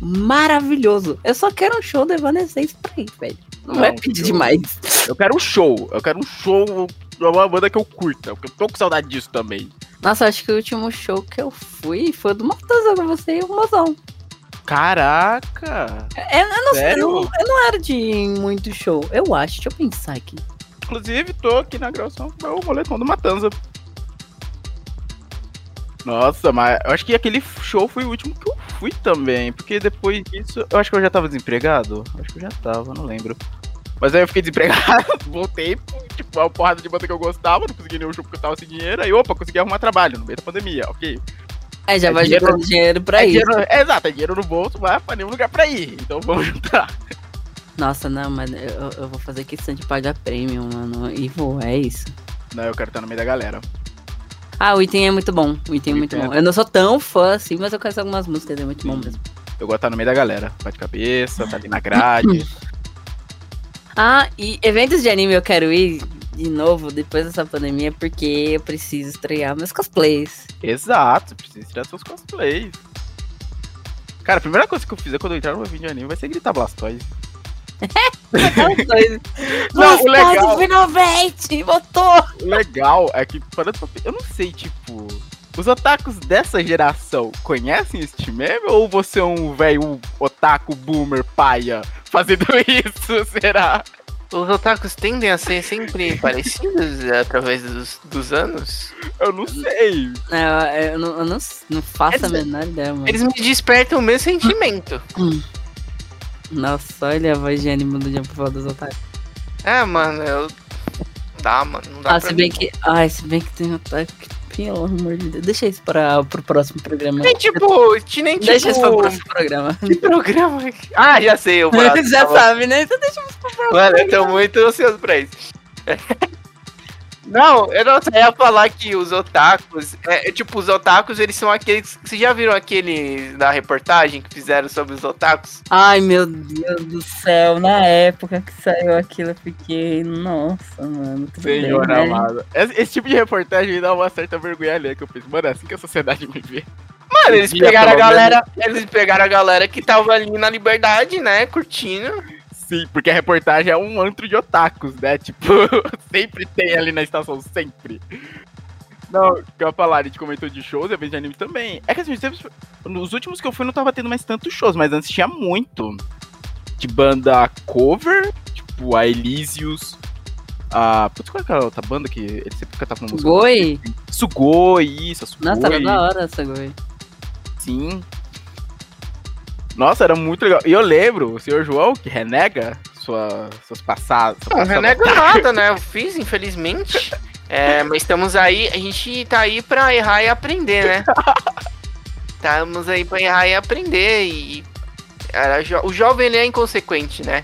Maravilhoso. Eu só quero um show do Evanescence pra ir, velho. Não, Não, é pedir show. demais. Eu quero um show. Eu quero um show de uma banda que eu curta. Porque eu tô com saudade disso também. Nossa, acho que o último show que eu fui foi do Matanza com você e o Mozão. Caraca! É, eu, não, eu, eu não era de muito show. Eu acho, deixa eu pensar aqui. Inclusive, tô aqui na gravação do meu moletom do Matanza. Nossa, mas eu acho que aquele show foi o último que eu fui também. Porque depois disso, eu acho que eu já tava desempregado. Eu Acho que eu já tava, não lembro. Mas aí eu fiquei desempregado, voltei, tipo, uma porrada de banda que eu gostava, não consegui nenhum show porque eu tava sem dinheiro, aí opa, consegui arrumar trabalho no meio da pandemia, ok. É, já É vai dinheiro- juntando dinheiro pra É isso. dinheiro, é, exato, é dinheiro no bolso, mas pra nenhum lugar pra ir, então vamos juntar. Nossa, não, mas eu, eu vou fazer questão de pagar prêmio, mano. E vou, é isso. Não, eu quero estar no meio da galera. Ah, o item é muito bom. O item é O muito item é- bom. Eu não sou tão fã assim, mas eu conheço algumas músicas, é muito bom mesmo. Eu gosto de estar no meio da galera, bate cabeça, tá ali na grade. Ah, e eventos de anime eu quero ir de novo depois dessa pandemia, porque eu preciso estrear meus cosplays. Exato, precisa tirar seus cosplays. Cara, a primeira coisa que eu fizer quando eu entrar no evento de anime vai ser gritar Blastoise. Não, o legal- finalmente! Voltou! O legal é que, eu não sei, tipo, os otakus dessa geração conhecem este meme ou você é um velho otaku boomer paia fazendo isso, será? Os otakus tendem a ser sempre parecidos através dos, dos anos. Eu não sei. Não, eu não, eu não, não faço a Eles- menor ideia, mano. Eles me despertam o meu sentimento. Nossa, olha a voz de anime do Jump falar dos otakus. É, mano, eu. Dá, mano. Não dá Ah, pra se bem mim. que. Ai, se bem que tem otaku que. Pelo amor de Deus. Deixa isso para pro próximo programa. Nem tipo, nem tipo. Deixa isso para o próximo programa. Que programa? Ah, já sei, o próximo. Já tá sabe, né? Então deixa Mano, eu tô muito ansioso pra isso. Não, eu não ia falar que os otakus. É, é, tipo, os otakus, eles são aqueles. Vocês já viram aquele da reportagem que fizeram sobre os otakus? Ai, meu Deus do céu. Na época que saiu aquilo, eu fiquei. Nossa, mano. tudo bem, Senhor né? amado. Esse, esse tipo de reportagem me dá uma certa vergonha ali, que eu penso, mano, é assim que a sociedade me vê. Mano, eles pegaram a galera. Eles pegaram a galera que tava ali na liberdade, né? Curtindo. Sim, porque a reportagem é um antro de otakus, né? Tipo, sempre tem ali na estação, sempre. Não, o que eu ia falar, a gente comentou de shows, eventos de anime também. É que assim, sempre- nos últimos que eu fui não tava tendo mais tantos shows, mas antes tinha muito. De banda cover, tipo a Elysius. A. Putz, qual é aquela outra banda que ele sempre cantava uma música? Goi? Sugoi, isso, a Sugoi. Nossa, era da hora essa Goi. Sim. Nossa, era muito legal. E eu lembro, o senhor João, que renega sua, seus passados. sua Não, passada- renego nada, né? Eu fiz, infelizmente. É, mas estamos aí, a gente tá aí pra errar e aprender, né? Estamos aí pra errar e aprender. E o jovem ele é inconsequente, né?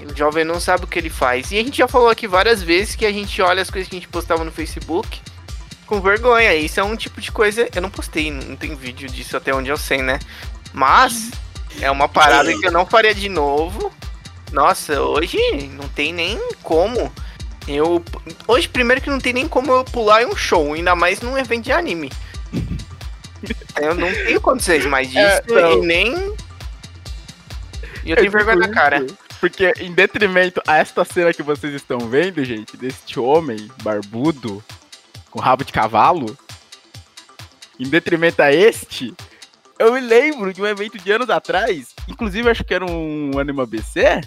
O jovem não sabe o que ele faz. E a gente já falou aqui várias vezes que a gente olha as coisas que a gente postava no Facebook com vergonha. Isso é um tipo de coisa. Eu não postei, não tem vídeo disso até onde eu sei, né? Mas é uma parada que eu não faria de novo. Nossa, hoje não tem nem como. Eu. Hoje, primeiro que não tem nem como eu pular em um show, ainda mais num evento de anime. Eu não tenho condições mais disso É, e nem. E eu tenho vergonha na cara. Porque, em detrimento a esta cena que vocês estão vendo, gente, deste homem barbudo com rabo de cavalo, em detrimento a este, eu me lembro de um evento de anos atrás, inclusive acho que era um Anima BC,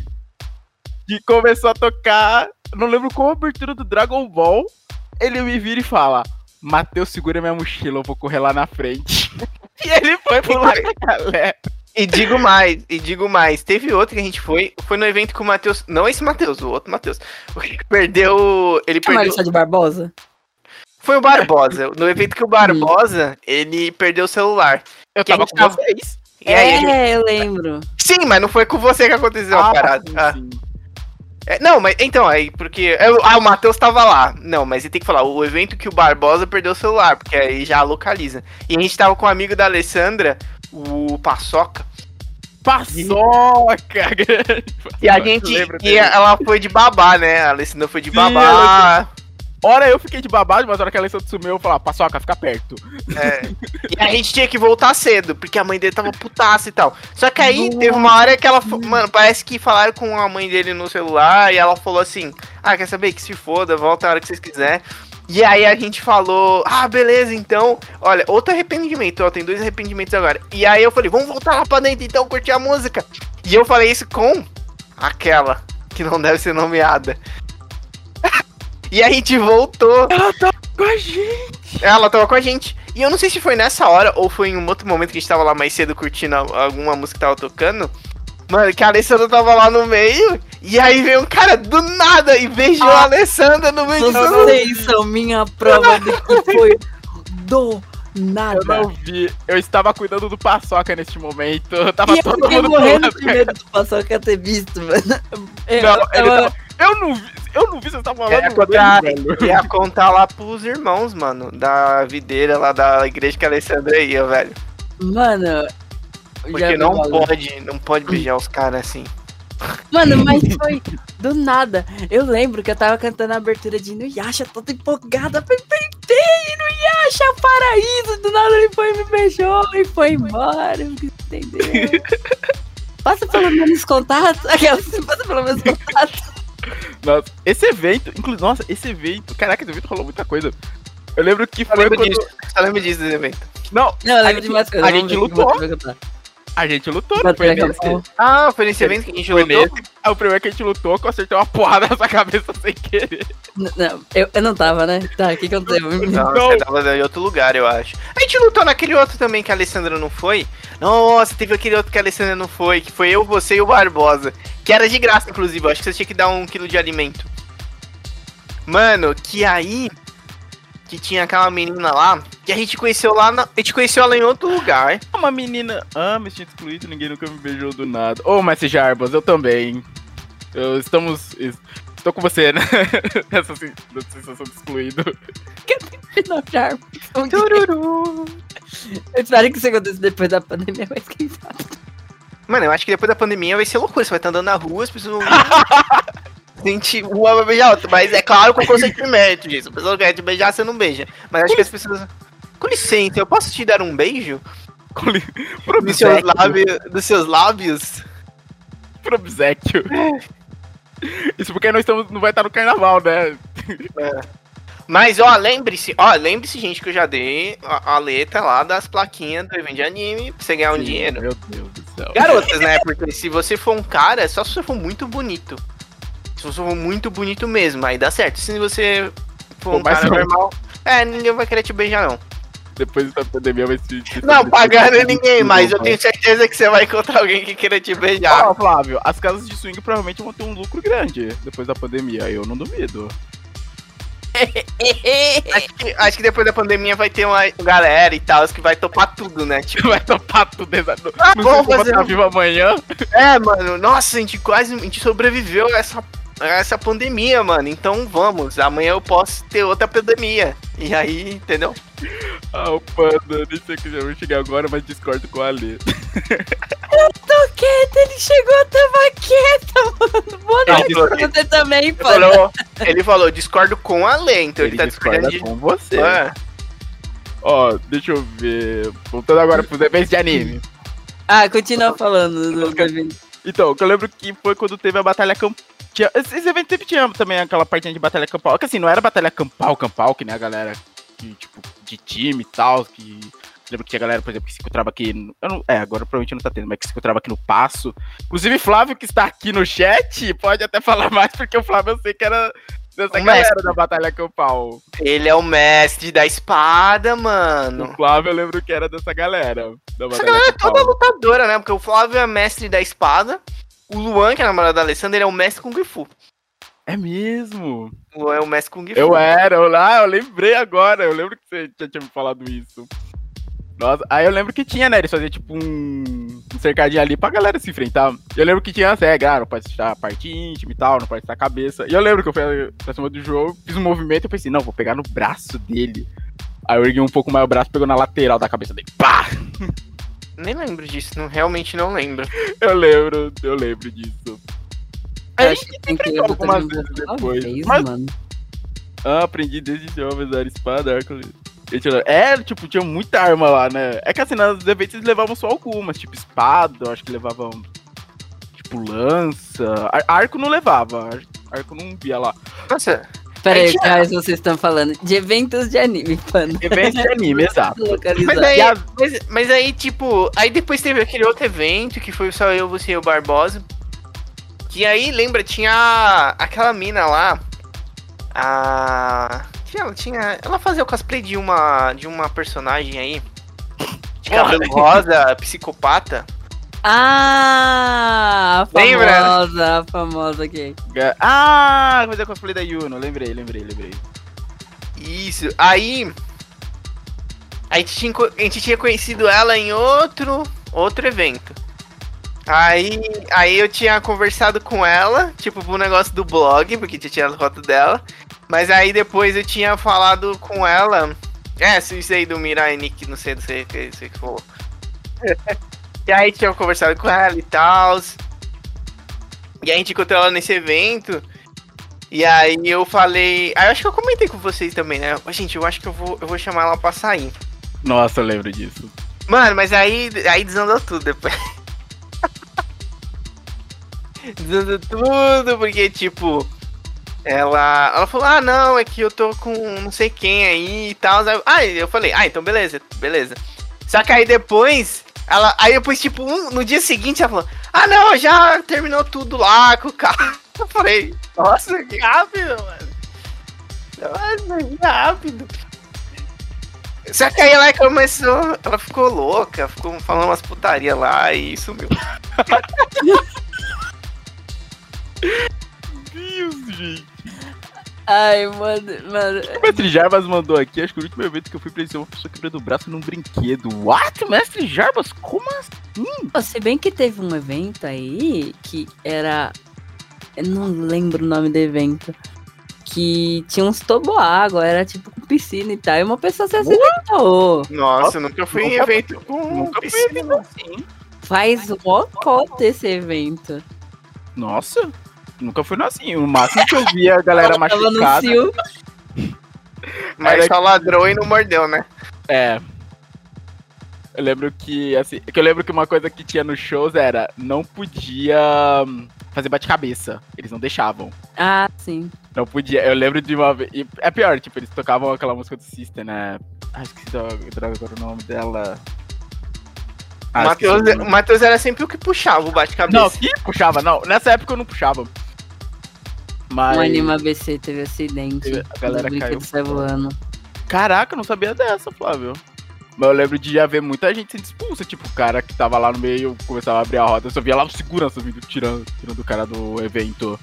que começou a tocar, não lembro qual a abertura do Dragon Ball, ele me vira e fala: Matheus, segura minha mochila, eu vou correr lá na frente. e ele foi pular a galera. E digo mais, e digo mais, teve outro que a gente foi, foi no evento com o Matheus, não esse Matheus, o outro Matheus. Perdeu, ele perdeu, só de Barbosa? foi o Barbosa, no evento que o Barbosa, ele perdeu o celular. Eu tava com tava- vocês. E aí, é, eu lembro. sim, mas não foi com você que aconteceu a parada. sim, Ah. sim. É, não, mas então, aí, porque. eu- ah, o Matheus tava lá. Não, mas ele tem que falar, o evento que o Barbosa perdeu o celular, porque aí já localiza. E a gente tava com um amigo da Alessandra, o Paçoca. Paçoca! E a gente. E dele. ela foi de babá, né? A Alessandra foi de Sim, babá. Hora eu fiquei de babado, mas a hora que a Alessandra sumiu, eu falei, Paçoca, fica perto. É. E a gente tinha que voltar cedo, porque a mãe dele tava putaça e tal. Só que aí teve uma hora que ela. Mano, parece que falaram com a mãe dele no celular e ela falou assim: Ah, quer saber? Que se foda, volta a hora que vocês quiserem. E aí a gente falou, ah, beleza, então. Olha, outro arrependimento, ó, tem dois arrependimentos agora. E aí eu falei, vamos voltar lá pra dentro então, curtir a música. E eu falei isso com aquela que não deve ser nomeada. E a gente voltou. Ela tá com a gente. Ela tava com a gente. E eu não sei se foi nessa hora ou foi em um outro momento que a gente tava lá mais cedo curtindo alguma música que tava tocando. Mano, que a Alessandra tava lá no meio E aí veio um cara do nada e beijou a Alessandra no meio de mundo. Vocês são minha prova de que foi do nada. Eu não vi. Eu estava cuidando do paçoca neste momento. Eu tava E eu todo fiquei mundo morrendo de medo do Paçoca ter visto, mano. Eu, Não, eu ele tava- tava- Eu não vi. Eu não vi você tá falando. É, dele, contar, velho. ia contar lá pros irmãos, mano, da videira lá da igreja que a Alessandra ia, velho. Mano. Porque não pode, não pode beijar os caras assim. Mano, mas foi do nada. Eu lembro que eu tava cantando a abertura de Inuyasha, toda empolgada. Tentei, Inuyasha, paraíso. Do nada ele foi e me beijou e foi embora. Eu quis entender. Passa pelo menos contato. Passa pelo menos contato. Nossa, esse evento, inclusive, nossa, esse evento, caraca, esse evento rolou muita coisa. Eu lembro que Eu foi lembro quando. disso, eu lembro disso desse evento. Não, Não, eu lembro gente- de mais coisas. a gente lutou. a gente lutou, não foi nesse. Ah, foi nesse evento que a gente Foi lutou? nesse. Ah, o primeiro que a gente lutou, que eu acertei uma porrada nessa cabeça sem querer. N- Não, eu, eu não tava, né? Tá, o que aconteceu? Não, Não. você tava em outro lugar, eu acho. A gente lutou naquele outro também que a Alessandra não foi. Nossa, teve aquele outro que a Alessandra não foi, que foi eu, você e o Barbosa. Que era de graça, inclusive. Eu acho que você tinha que dar um quilo de alimento. Mano, que aí. Que tinha aquela menina lá. Que a gente conheceu lá. Na, a gente conheceu ela em outro lugar. Uma menina. Ah, me tinha excluído, ninguém nunca me beijou do nada. Ô, Messi Jarbas, eu também. Eu, estamos. es- Estou com você, né? Nessa sensação de excluído. Não, Charme. Tururu. Eu espero que isso aconteça depois da pandemia, mas quem sabe. Mano, eu acho que depois da pandemia vai ser loucura. Você vai estar andando na rua, as pessoas vão. Gente, uma vai beijar a outra. Mas é claro com consentimento disso. A pessoa quer te beijar, você não beija. Mas acho que as pessoas. Com licença, eu posso te dar um beijo? Com li- Dos seus lábios. Dos seus lábios? Obséquio. Isso porque nós estamos, não vai estar no carnaval, né? Mas, ó, lembre-se, ó, lembre-se, gente, que eu já dei a, a letra lá das plaquinhas do evento de anime pra você ganhar um Sim, dinheiro. Meu Deus céu. Garotas, né? Porque se você for um cara, é só se você for muito bonito. Se você for muito bonito mesmo, aí dá certo. Se você for Pô, um cara não. normal, é, ninguém vai querer te beijar, não. Depois da pandemia vai se. se- Não, pagando ninguém, mas eu Não. tenho certeza que você vai encontrar alguém que queira te beijar. Ó, Flávio, as casas de swing provavelmente vão ter um lucro grande depois da pandemia. Eu não duvido. Acho que, acho que depois da pandemia vai ter uma galera e tal que vai topar tudo, né? Tipo, Vai topar tudo exato. Ah, não vamos fazer um- vivo amanhã. é, mano, nossa, a gente quase a gente sobreviveu a essa, essa pandemia, mano. Então vamos, amanhã eu posso ter outra pandemia. E aí, entendeu? Ah, o panda, nem sei que eu vou chegar agora, mas discordo com a Ale. Tô quieto, ele chegou, tava quieto, mano. Boa Ele noite pra você também, Ele pô. falou, ele falou, discordo com a lei, então ele, Ele tá discorda discordando de. com você. É. Ó, deixa eu ver. Voltando agora pros eventos de anime. Ah, continua falando do, do evento. Então, eu lembro que foi quando teve a batalha campal. Esse evento sempre tinha também aquela partinha de batalha campal. Que assim, não era batalha campal, campal, que nem a galera que, tipo, de time e tal. Que. Lembro que tinha galera, por exemplo, que se encontrava aqui. no- não- é, agora provavelmente não tá tendo, mas que se encontrava aqui no passo. Inclusive, Flávio, que está aqui no chat, pode até falar mais, porque o Flávio eu sei que era dessa O galera mestre. da batalha campal. Ele é o mestre da espada, O mano. Flávio eu lembro que era dessa galera. Da Essa galera é toda lutadora, né? Porque o Flávio é mestre da espada. O Luan, que é namorado da Alessandra, ele é o mestre Kung Fu. É mesmo. O Luan é o mestre Kung Fu. Eu era, eu lá, eu lembrei agora. Eu lembro que você já tinha me falado isso. Nossa, aí eu lembro que tinha, né? Eles faziam tipo um, um cercadinho ali pra galera se enfrentar. Eu lembro que tinha as regras, ah, não pode estar a parte íntima e tal, não pode estar a cabeça. E eu lembro que eu fui pra cima do jogo, fiz um movimento e pensei, não, vou pegar no braço dele. Aí eu ergui um pouco mais o braço, pegou na lateral da cabeça dele. Pá! Nem lembro disso, não, realmente não lembro. Eu lembro, eu lembro disso. Aí que tem que enfrentou algumas vezes depois. vez, Mas- mano. Ah, aprendi desde jovem a usar espada, arco. E tiro- É, tipo, tinha muita arma lá, né? É que assim, nas eventos eles levavam só algumas, tipo espada, eu acho que levavam. Tipo, lança. Ar- arco não levava, ar- arco não via lá. Nossa, Pera Aí aí, tinha- quais vocês estão falando? De eventos de anime, pano. Eventos de anime, exato. mas aí, a- mas, mas aí, tipo, aí depois teve aquele outro evento que foi só eu, você e o Barbosa. Que aí, lembra, tinha aquela mina lá. A. Ela tinha. Ela fazia o cosplay de uma. de uma personagem aí. De cabelo rosa, psicopata. Ah, a Lembra? famosa, a famosa aqui. Ah, fazer cosplay da Yuno. Lembrei, lembrei, lembrei. Isso. Aí. A gente, tinha, a gente tinha conhecido ela em outro, outro evento. Aí, aí eu tinha conversado com ela, tipo, pro negócio do blog, porque tinha tirado foto dela. Mas aí depois eu tinha falado com ela. É, isso aí do Mirai Nick, não sei, não sei o que você falou. e aí tinha conversado com ela e tal. E a gente encontrou ela nesse evento. E aí eu falei. Aí eu acho que eu comentei com vocês também, né? Gente, eu acho que eu vou, eu vou chamar ela pra sair. Nossa, eu lembro disso. Mano, mas aí, aí desandou tudo depois. desandou tudo, porque, tipo, ela, ela falou, ah, não, é que eu tô com não sei quem aí e tal. Ah, eu falei, ah, então beleza, beleza. Só que aí depois, ela, aí depois, tipo, um- no dia seguinte, ela falou, ah, não, já terminou tudo lá com o carro. Eu falei, nossa, que rápido, mano. Nossa, que rápido. Só que aí ela começou, ela ficou louca, ficou falando umas putaria lá e sumiu. Deus, gente. Ai, mano, mano. O Mestre Jarbas mandou aqui, acho que o último evento que eu fui presenciar uma pessoa quebrando o braço num brinquedo. What? Mestre Jarbas? Como assim? Se bem que teve um evento aí que era. Eu não lembro o nome do evento. Que tinha uns toboágua, era tipo com piscina e tal. E uma pessoa se acidentou. Nossa, eu nunca fui em Nunca- evento com nunca fui em piscina, evento não. assim. Faz mó cota esse evento. Nossa, nunca fui no assim. O máximo que eu via a galera machucada. Mas só ladrou e não mordeu, né? É. Eu lembro que, assim, que eu lembro que uma coisa que tinha nos shows era não podia hum, fazer bate-cabeça. Eles não deixavam. Ah, sim. Não podia. Eu lembro de uma vez. e É pior, tipo, eles tocavam aquela música do System, né? Ah, esqueci droga, droga, agora o nome dela. o Ah, Matheus, esqueci o Matheus era sempre o que puxava o bate-cabeça. Não, que puxava, não. Nessa época eu não puxava. Mas. O Anima ABC teve acidente. A galera caiu saiu voando. Caraca, eu não sabia dessa, Flávio. Mas eu lembro de já ver muita gente sendo expulsa. Tipo, o cara que tava lá no meio começava a abrir a roda. Eu só via lá o segurança vindo tirando, tirando o cara do evento.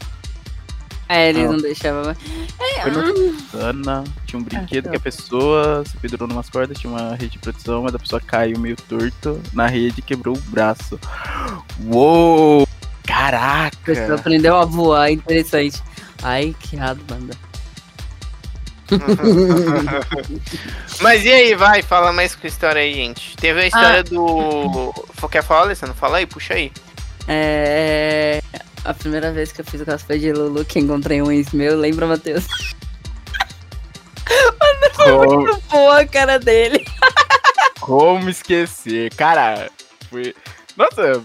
É, eles Ah. não deixavam. mais. É, Foi no hum, Sana, tinha um brinquedo tá. que a pessoa se pendurou numas cordas, tinha uma rede de proteção, mas a pessoa caiu meio torto na rede e quebrou o braço. Uou! a pessoa Caraca! aprendeu a voar, interessante. Ai, que errado, banda. Mas e aí, vai, fala mais com a história aí, gente. Teve a história do. Quer falar, Alessandro? Fala aí, puxa aí. É. A primeira vez que eu fiz o cosplay de Lulu, que encontrei um ex meu, lembra, Matheus? Como, Boa a cara dele. como esquecer? Cara, foi. Nossa!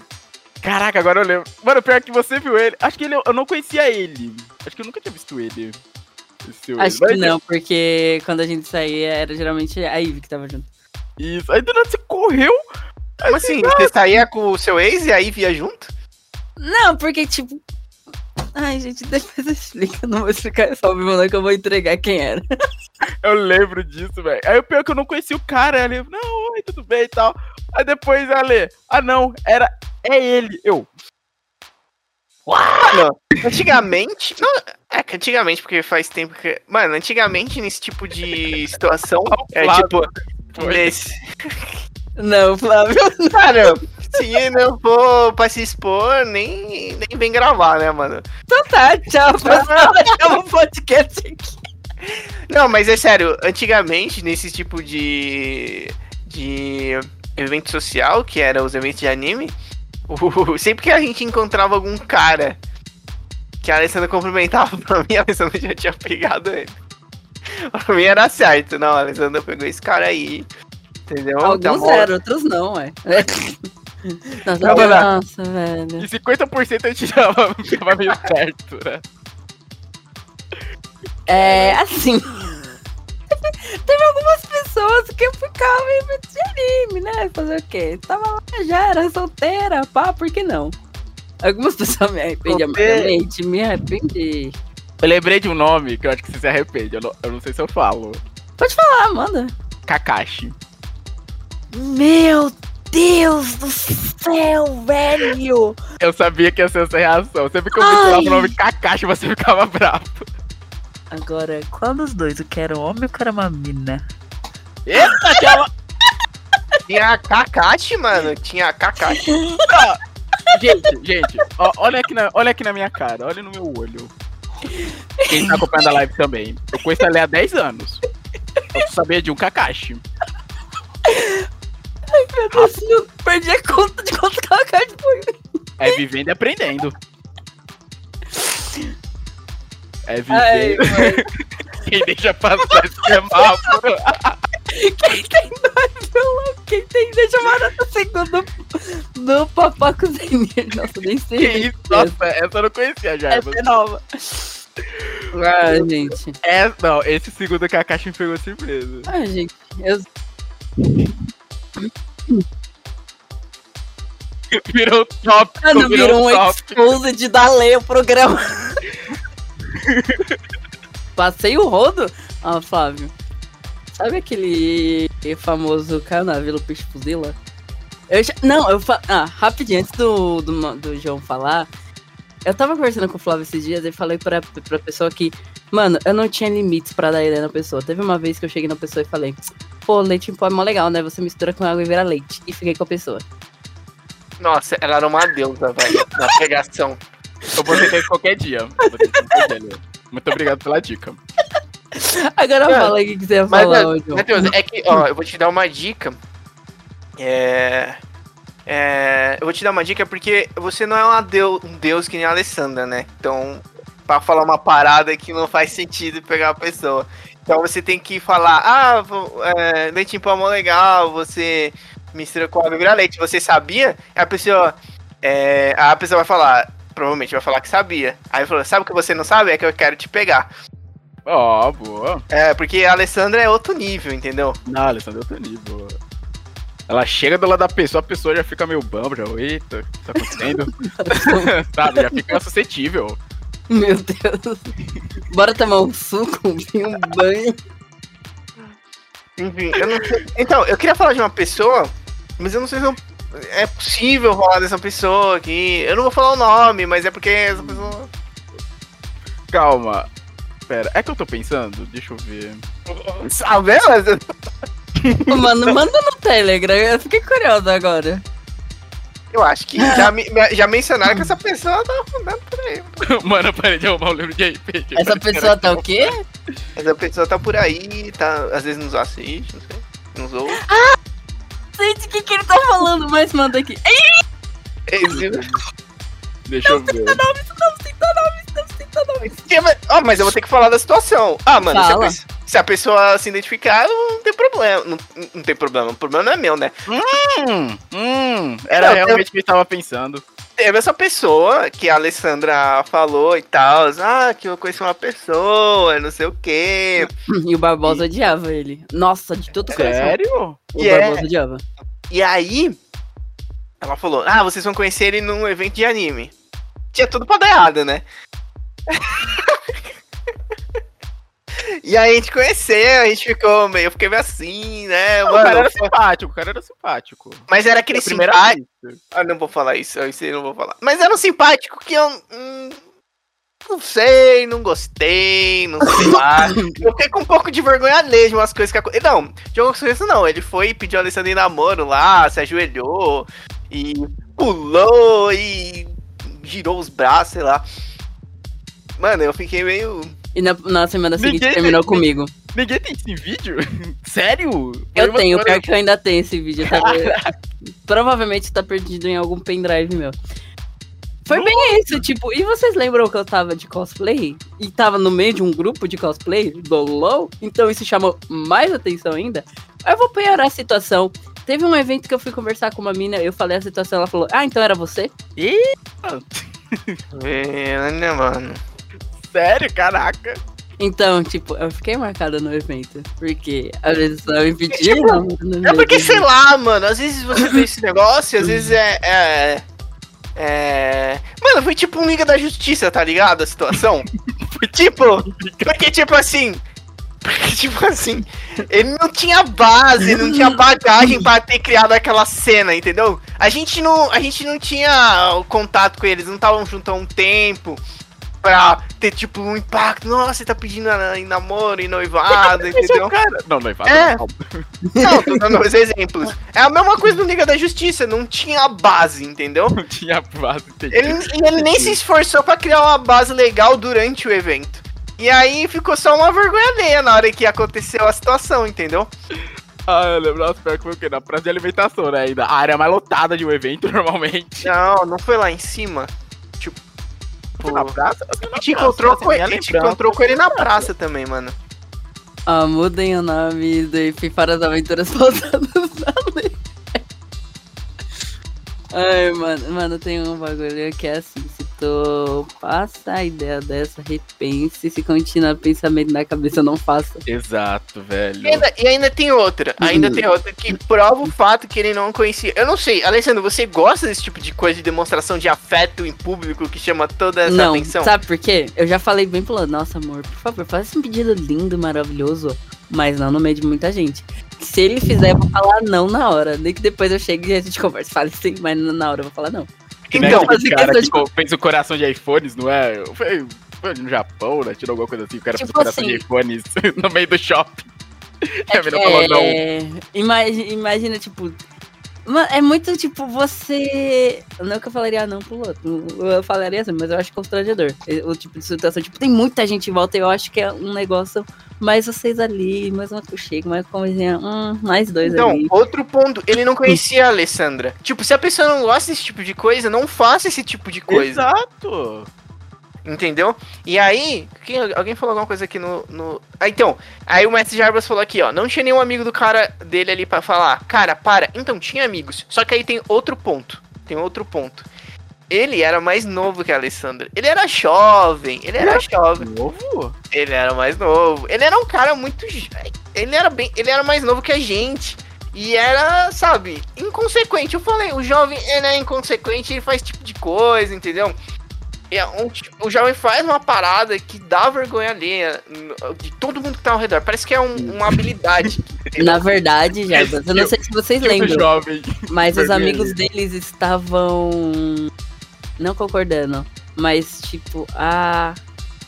Caraca, agora eu lembro. Mano, pior que você viu ele. Acho que ele, eu não conhecia ele. Acho que eu nunca tinha visto ele. Seu Acho ex. que não, porque quando a gente saía, era geralmente a Ivy que tava junto. Isso. Aí do nada você correu. Como assim? Você saía com o seu ex e aí via junto? Não, porque, tipo. Ai, gente, depois eu explico. Eu não vou explicar só o meu que eu vou entregar quem era. Eu lembro disso, velho. Aí o pior é que eu não conhecia o cara. Ele, não, oi, tudo bem e tal. Aí depois ela, ah não, era. É ele. Eu. Mano, antigamente. Não, é que antigamente, porque faz tempo que. Mano, antigamente nesse tipo de situação. É tipo. Nesse. Não, Flávio. Cara, se não for pra se expor, nem, nem vem gravar, né, mano? Então tá, tchau. Acaba o podcast aqui. Não, mas é sério, antigamente, nesse tipo de. de evento social, que era os eventos de anime, o- sempre que a gente encontrava algum cara que a Alessandra cumprimentava pra mim, a Alessandra já tinha pegado ele. Pra mim era certo, não, a Alessandra pegou esse cara aí. Entendeu? Alguns eram, outros não, ué. Nossa, Não, não, não. nossa, velho. E 50% a gente já tava meio certo, né? É, assim. Teve algumas pessoas que eu ficava em de anime, né? Fazer o quê? Tava lá, já era solteira, pá, por que não? Algumas pessoas me arrependem amargamente, me arrependi. Eu lembrei de um nome que eu acho que você se arrepende. Eu não, eu não sei se eu falo. Ah, manda. Kakashi. Meu Deus do céu, velho! Eu sabia que ia ser essa reação. Sempre que eu mencionava o nome Kakashi, você ficava bravo. Agora, qual dos dois? Eu quero homem ou eu quero uma mina? Eita, aquela. Tinha a Kakashi, mano. Tinha a Kakashi. Gente, gente, ó, olha, aqui na, olha aqui na minha cara, olha no meu olho. Quem tá acompanhando a live também. Eu conheço ela há 10 anos. Eu sabia de um Kakashi. Meu Deus, eu perdi a conta de quanto Kakashi foi. É vivendo e aprendendo. É Ai, vivendo. mano. Quem deixa passar esse semáforo. Quem tem dois? Quem tem deixa barata segundo no Papaco Zenir. Nossa, nem sei. Que isso? Nossa, essa eu não conhecia já. Essa é nova. Ah, gente. É, não, esse segundo Kakashi me pegou surpresa. Ah, gente. Eu... Virou top. Mano, virou um exposed da lei o programa. Passei o rodo? Ah, Flávio. Sabe aquele famoso canal Vila Peixe Fuzila? Eu já... Não, eu fa... Ah, rapidinho, antes do, do, do João falar. Eu tava conversando com o Flávio esses dias e falei pra, pra pessoa que, mano, eu não tinha limites pra dar ideia na pessoa. Teve uma vez que eu cheguei na pessoa e falei, pô, leite em pó é mó legal, né? Você mistura com água e vira leite. E fiquei com a pessoa. Nossa, ela era uma deusa, velho. Na pegação. Eu vou tentar qualquer dia. Qualquer dia. Muito obrigado pela dica. Agora Mano, fala aí o que que você ia Mas, falar, ô, Matheus, é que, ó, eu vou te dar uma dica. É. É. Eu vou te dar uma dica porque você não é uma deu, um deus que nem a Alessandra, né? Então, pra falar uma parada que não faz sentido pegar a pessoa. Então você tem que falar, ah, é, leite em pó é legal, você mistura com água e vira leite. Você sabia? A pessoa. é, a pessoa vai falar, provavelmente vai falar que sabia. Aí falou, sabe o que você não sabe? É que eu quero te pegar. Ó, boa. É, porque a Alessandra é outro nível, entendeu? Não, Alessandra, eu tô nível. Ela chega do lado da pessoa, a pessoa já fica meio bamba, já, eita, o que tá acontecendo? Sabe, já fica suscetível. Meu Deus. Bora tomar um suco, um banho. Enfim, eu não sei. Então, eu queria falar de uma pessoa, mas eu não sei se eu- é possível falar dessa pessoa aqui. Eu não vou falar o nome, mas é porque essa pessoa. Calma. Pera, é que eu tô pensando? Deixa eu ver. Sabe? Ô, Mano, manda no Telegram. Eu fiquei curiosa agora. Eu acho que já, me- já mencionaram que essa pessoa tá andando por aí. Mano, parei de arrumar o livro de RPG. Essa pessoa tá o quê? Essa pessoa tá por aí, tá, às vezes nos assiste, não sei. Nos ouve. Gente, o que, que ele tá falando? Mas manda aqui. Ei, Deixa eu ver. não cita nomes, não cita nomes. Que- mas- eu vou ter que falar da situação. Ah, mano, se a, Fala. pe- se a pessoa se identificar, não tem problema. Não, não tem problema. O problema não é meu, né? Hum, hum, era Não, realmente o que eu tava pensando. Teve essa pessoa que a Alessandra falou e tal. Ah, que eu conheci uma pessoa, não sei o quê. E o Barbosa odiava ele. Nossa, de todo coração. Sério? O E é- Barbosa odiava. E aí, ela falou: Ah, vocês vão conhecer ele num evento de anime. Tinha tudo pra dar errado, né? e aí a gente conheceu, a gente ficou meio, eu fiquei meio assim, né? o cara Mano, era foi- simpático, o cara era simpático. mas era aquele primeira simpático. vez. Ah, não vou falar isso, isso eu não vou falar. Mas era um simpático que eu. hum, não sei, não gostei, não sei lá. eu fiquei com um pouco de vergonha alheia de umas coisas que. Não, de algumas coisas não. Ele foi e pediu a Alessandra em namoro lá, se ajoelhou e pulou e girou os braços, sei lá. Mano, eu fiquei meio. E na, na semana seguinte Ninguém- terminou ninguém- comigo. Ninguém tem esse vídeo? Sério? Eu Foi tenho, pior que eu ainda tenho esse vídeo. Tá... Provavelmente tá perdido em algum pendrive meu. Foi bem isso, tipo, e vocês lembram que eu tava de cosplay? E tava no meio de um grupo de cosplay do LOL? Então isso chamou mais atenção ainda? Eu vou piorar a situação. Teve um evento que eu fui conversar com uma mina, eu falei a situação, ela falou, ah, então era você? É, né, mano? Sério, caraca. Então, tipo, eu fiquei marcada no evento. Porque às vezes ela me pediu. É porque, sei lá, mano, às vezes você vê esse negócio, às vezes é. é... É. Mano, foi tipo um Liga da Justiça, tá ligado? A situação. Foi tipo. Porque, tipo assim. Porque, tipo assim, ele não tinha base, não tinha bagagem pra ter criado aquela cena, entendeu? A gente não, a gente não tinha o contato com eles, não estavam junto há um tempo pra ter, tipo, um impacto. Nossa, você tá pedindo em namoro, em noivado, entendeu? Cara, não, vai. É. Não, tô dando os exemplos. É a mesma coisa do Liga da Justiça, não tinha base, entendeu? Não tinha base, entendi. Ele, e ele nem se esforçou pra criar uma base legal durante o evento. E aí ficou só uma vergonha alheia na hora que aconteceu a situação, entendeu? Ah, eu lembro, nossa, pior que foi o quê? Na praça de alimentação, né? Ainda. A área mais lotada de um evento, normalmente. Não, não foi lá em cima. Tipo. Na praça? A gente encontrou, com, a gente encontrou com ele na praça também, mano. Ah, mudem o nome do IP para as aventuras voltadas na lei. Ai, mano, mano, tem um bagulho que é assim, passa a ideia dessa, repense, se continuar pensamento na cabeça, não faça. Exato, velho. E ainda, e ainda tem outra, ainda tem outra que prova o fato que ele não conhecia. Eu não sei, Alessandro, você gosta desse tipo de coisa de demonstração de afeto em público que chama toda essa não, atenção? sabe por quê? Eu já falei bem pro lado, nossa amor, por favor, faz um pedido lindo, maravilhoso, mas não no meio de muita gente. Se ele fizer, eu vou falar não na hora. Nem que depois eu chegue e a gente conversa. Fale sim, mas na hora eu vou falar não. Que nem Então, aquele fazer cara que de- fez o coração de iPhones, não é? Foi, foi no Japão, né? Tirou alguma coisa assim. O cara fez Tipo o coração de assim. iPhones no meio do shopping. A menina falou não. É, imagi- imagina, tipo. É muito tipo você. Não que eu falaria não pro outro. Eu falaria assim, mas eu acho constrangedor. O tipo de situação. Tipo, tem muita gente em volta e eu acho que é um negócio. Mais vocês ali, mais uma cochega, mais uma conversinha. Hum, mais dois Então, ali. outro ponto, ele não conhecia a Alessandra. Tipo, se a pessoa não gosta desse tipo de coisa, não faça esse tipo de coisa. Exato. Entendeu? E aí, quem- alguém falou alguma coisa aqui no, no. Ah, então. Aí o Mestre Jarbas falou aqui, ó. Não tinha nenhum amigo do cara dele ali pra falar. Cara, para. Então, tinha amigos. Só que aí tem outro ponto. Tem outro ponto. Ele era mais novo que a Alessandra. Ele era jovem. Ele era jovem. Novo? Ele era mais novo. Ele era um cara muito. Ele era bem. Ele era mais novo que a gente. E era, sabe, inconsequente. Eu falei, o jovem ele é inconsequente, ele faz tipo de coisa, entendeu? É um o jovem faz uma parada que dá vergonha alheia n- de todo mundo que tá ao redor. Parece que é um- uma habilidade. Na verdade, Jarbas, eu não sei se vocês lembram. jovem. Mas os amigos deles estavam não concordando, mas tipo, a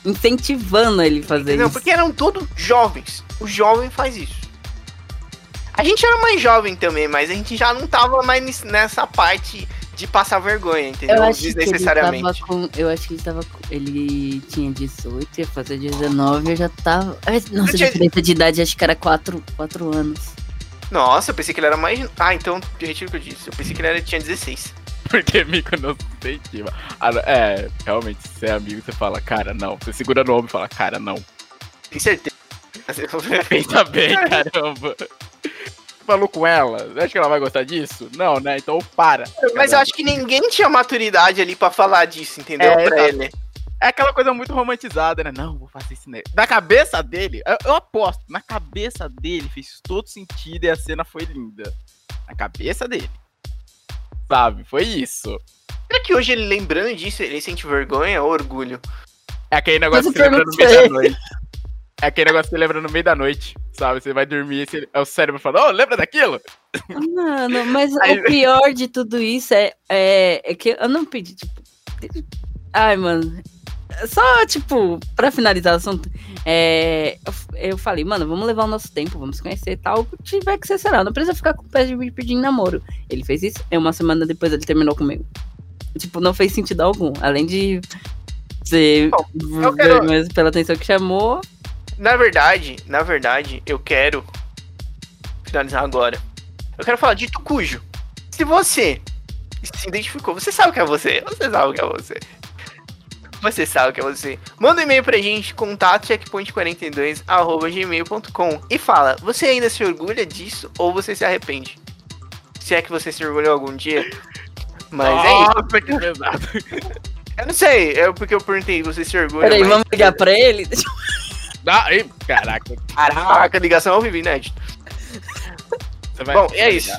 incentivando ele a fazer Entendeu? isso. Porque eram todos jovens. O jovem faz isso. A gente era mais jovem também, mas a gente já não tava mais nessa parte de passar vergonha, entendeu? Eu acho que ele Desnecessariamente. tava com, eu acho que ele tava com, ele tinha 18, ia fazer 19, eu já tava, ai, nossa, Eu tinha- diferença de idade acho que era 4, 4 anos. Nossa, eu pensei que ele era mais. Ah, então eu retiro o que eu disse. Eu pensei que ele era, tinha 16. Porque mico não se incentiva. Ah, não, é, realmente, se você é amigo, você fala, cara, não. Você segura no ombro e fala, cara, não. Tem certeza. Pensa bem, caramba. Falou com ela? Acha que ela vai gostar disso? Não, né? Então para. Mas eu acho que ninguém tinha maturidade ali pra falar disso, entendeu? É, pra ele. É aquela coisa muito romantizada, né? Não, vou fazer isso. Né? Na cabeça dele, eu, eu aposto, na cabeça dele fez todo sentido e a cena foi linda. Na cabeça dele. Sabe? Foi isso. Será que hoje ele lembrando disso, ele sente vergonha ou orgulho? É aquele negócio que você lembra no meio da noite. É aquele negócio que você lembra no meio da noite, sabe? Você vai dormir e é o cérebro falando, ô, lembra daquilo? Mano, mas Aí- o pior de tudo isso é, é, é que eu não pedi, tipo. Ai, mano. Só, tipo, pra finalizar o assunto, é, eu, eu falei, mano, vamos levar o nosso tempo, vamos conhecer e tal. O que tiver que ser, será. Não precisa ficar com o pé de me pedindo namoro. Ele fez isso, e uma semana depois ele terminou comigo. Tipo, não fez sentido algum. Além de ser Bom, quero- pela atenção que chamou. Na verdade, na verdade, eu quero finalizar agora. Eu quero falar de Tucujo. Se você se identificou, você sabe o que é você. Você sabe o que é você. Você sabe o que é você. Manda um e-mail pra gente, contato checkpoint42, e fala, você ainda se orgulha disso ou você se arrepende? Se é que você se orgulhou algum dia. Mas é isso. Nossa, que pesado. Eu não sei, é porque eu perguntei, você se orgulha. Peraí, mas- vamos ligar pra ele? Deixa eu- Ah, ei, caraca. Caraca, ligação ao vivo, inédito. Vai- Bom, é isso.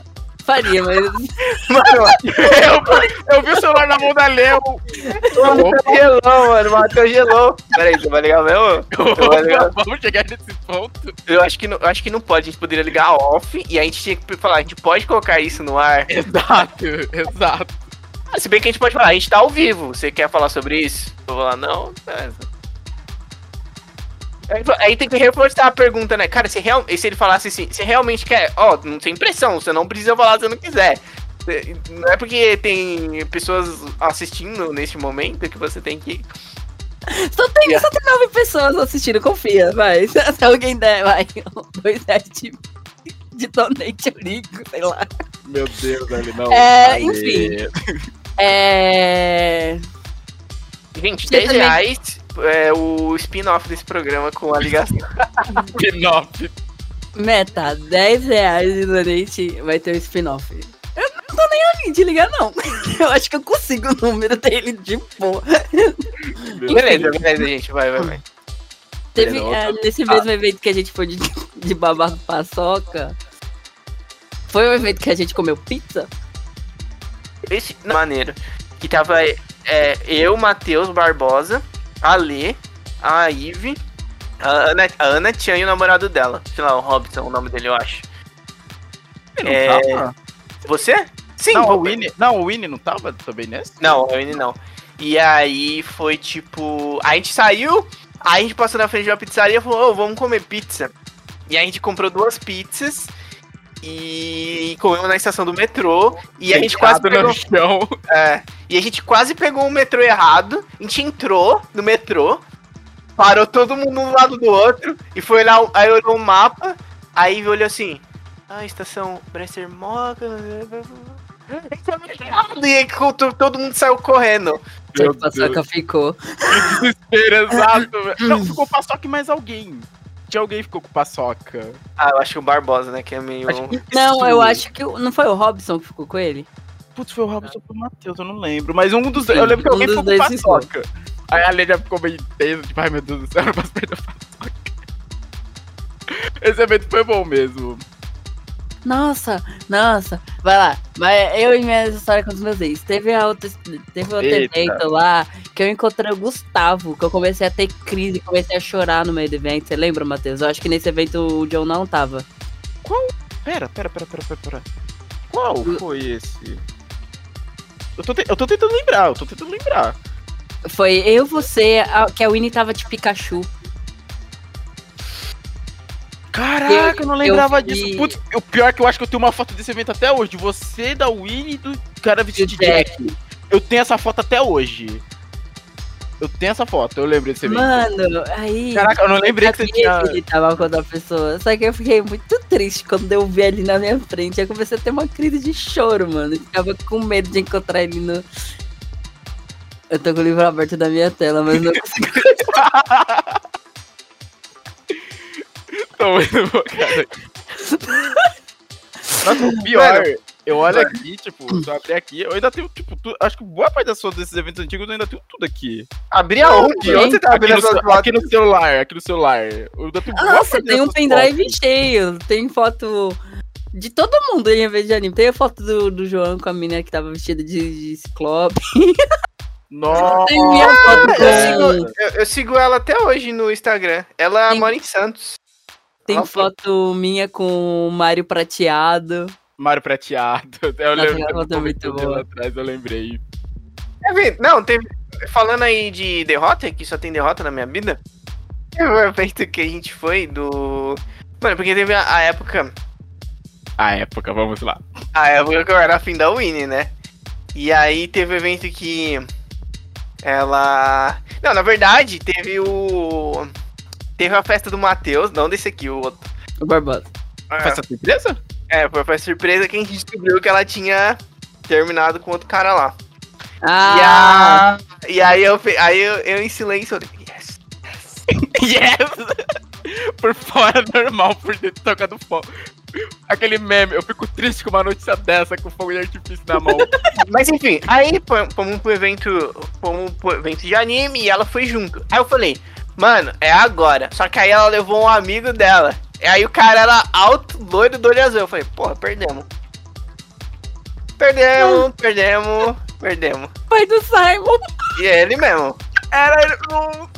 faria, mas. Mano, Eu, eu vi o celular na mão da Leo. o Matheus gelou, mano. O Matheus gelou. Peraí, você vai ligar mesmo? Vai ligar? Vamos chegar nesse ponto. Eu acho, que não, eu acho que não pode. A gente poderia ligar off e a gente tinha que falar, a gente pode colocar isso no ar. Exato, exato. Ah, Se bem que a gente pode falar, a gente tá ao vivo. Você quer falar sobre isso? Eu vou falar, não, beleza. Aí, tem que reforçar a pergunta, né? Cara, se, real, e se ele falasse assim, você realmente quer? Ó, não tem pressão, você não precisa falar se você não quiser. Não é porque tem pessoas assistindo neste momento que você tem que. Só tem, Yeah. só tem nove pessoas assistindo, confia, vai. Se, se alguém der, vai, dois reais de, donate, eu ligo, sei lá. Meu Deus, ali não. É, Ale. enfim. É. Gente, Você 10 também- reais é o spin-off desse programa com a ligação. Spin-off. Meta, 10 reais de donate vai ter um spin-off. Eu não tô nem afim de ligar, não. Eu acho que eu consigo o número dele de boa. Beleza, beleza, gente. Vai, vai, vai. Teve, é, nesse mesmo evento que a gente foi de, de babado paçoca. Foi o evento que a gente comeu pizza? Esse maneiro. Que tava é, eu, Matheus Barbosa, a Lê, a Ive, a Ana, a Ana Tian e o namorado dela. Sei lá, o Robson, o nome dele, eu acho. Ele É, não tava? Você? Sim, Não, o Winnie, não, o Winnie não tava também nesse? Não, o Winnie não. E aí foi tipo. A gente saiu, aí a gente passou na frente de uma pizzaria e falou, ô, vamos comer pizza. E aí a gente comprou duas pizzas e comemos na estação do metrô. E a gente quase Deitado pegou. no chão. É, e a gente quase pegou o metrô errado. A gente entrou no metrô, parou todo mundo um lado do outro e foi lá, aí olhou o mapa, aí olhou assim, ah, estação Bresser Moga. E aí to- todo mundo saiu correndo. Meu paçoca ficou. Desespero, exato. velho. Não, ficou paçoca e mais alguém. Tinha alguém que ficou com paçoca. Ah, eu acho que o Barbosa, né? Que é meio. Que- Não, eu acho que. o- Não foi o Robson que ficou com ele? Putz, foi o Robson ou foi o Matheus, eu não lembro. Mas um dos Sim, Eu lembro que um alguém ficou com dois ficou. paçoca. Aí a Lê já ficou meio tenso, tipo, ai meu Deus do céu, eu não posso perder a paçoca. Esse evento foi bom mesmo. Nossa, nossa. Vai lá. Vai, eu e minha história com os meus ex. Teve, a outra, teve outro Eita. evento lá que eu encontrei o Gustavo, que eu comecei a ter crise, comecei a chorar no meio do evento. Você lembra, Matheus? Eu acho que nesse evento o John não tava. Pera, pera, pera, pera, pera, pera. Qual foi esse? Eu tô, te- eu tô tentando lembrar, eu tô tentando lembrar. Foi eu, você, a- que a Winnie tava de Pikachu. Caraca, eu não lembrava vi- disso. Putz, o pior é que eu acho que eu tenho uma foto desse evento até hoje. Você, da Winnie e do cara vestido de Jack. Jack. Eu tenho essa foto até hoje. Eu tenho essa foto, eu lembro desse evento. Mano, aí. Caraca, eu não lembrei que você tinha. que ele tava com outra pessoa. Só que eu fiquei muito triste quando eu vi ele na minha frente. Eu comecei a ter uma crise de choro, mano. Eu ficava com medo de encontrar ele no. Eu tô com o livro aberto da minha tela, mas não consigo. Tô muito bom, cara. Nossa, o pior, eu olho aqui, tipo, se eu abrir aqui, eu ainda tenho, tipo, tu- acho que boa parte das fotos desses eventos antigos eu ainda tenho tudo aqui. Abrir aonde? Onde você tá Aqui abrindo no, ce- fotos? aqui no celular, aqui no celular. Eu ainda tenho boa Nossa, parte tem um pendrive fotos. cheio. Tem foto de todo mundo em vez de anime. Tem a foto do, do João com a menina que tava vestida de, de ciclope. Nossa, Tem minha foto Eu sigo, eu, eu sigo ela até hoje no Instagram. Ela Sim. mora em Santos. Tem foi- foto minha com o Mário prateado. Mário Prateado. Eu Nossa, lembro é muito boa. atrás, eu lembrei. É. Não, teve. Falando aí de derrota, que só tem derrota na minha vida. Teve um evento que a gente foi do. Mano, porque teve a, a época. A época, vamos lá. A época que eu era afim da Winnie, né? E aí teve um evento que. Ela. Não, na verdade, teve o. Teve a festa do Matheus, não desse aqui, o outro. O Barbosa. Festa surpresa? É, foi a surpresa que a gente descobriu que ela tinha terminado com outro cara lá. Ah! E aí eu, aí eu, eu em silêncio, eu falei, yes. Yes! por fora normal, por dentro tocando fogo. Aquele meme, eu fico triste com uma notícia dessa com fogo de artifício na mão. Mas enfim, aí fom- fomos pro evento, fomos pro evento de anime e ela foi junto. Aí eu falei, mano, é agora. Só que aí ela levou um amigo dela. E aí o cara era alto, loiro, do olho azul. Eu falei, porra, perdemos. Perdemos, perdemos, perdemos. Pai do Simon. E é ele mesmo. Era não-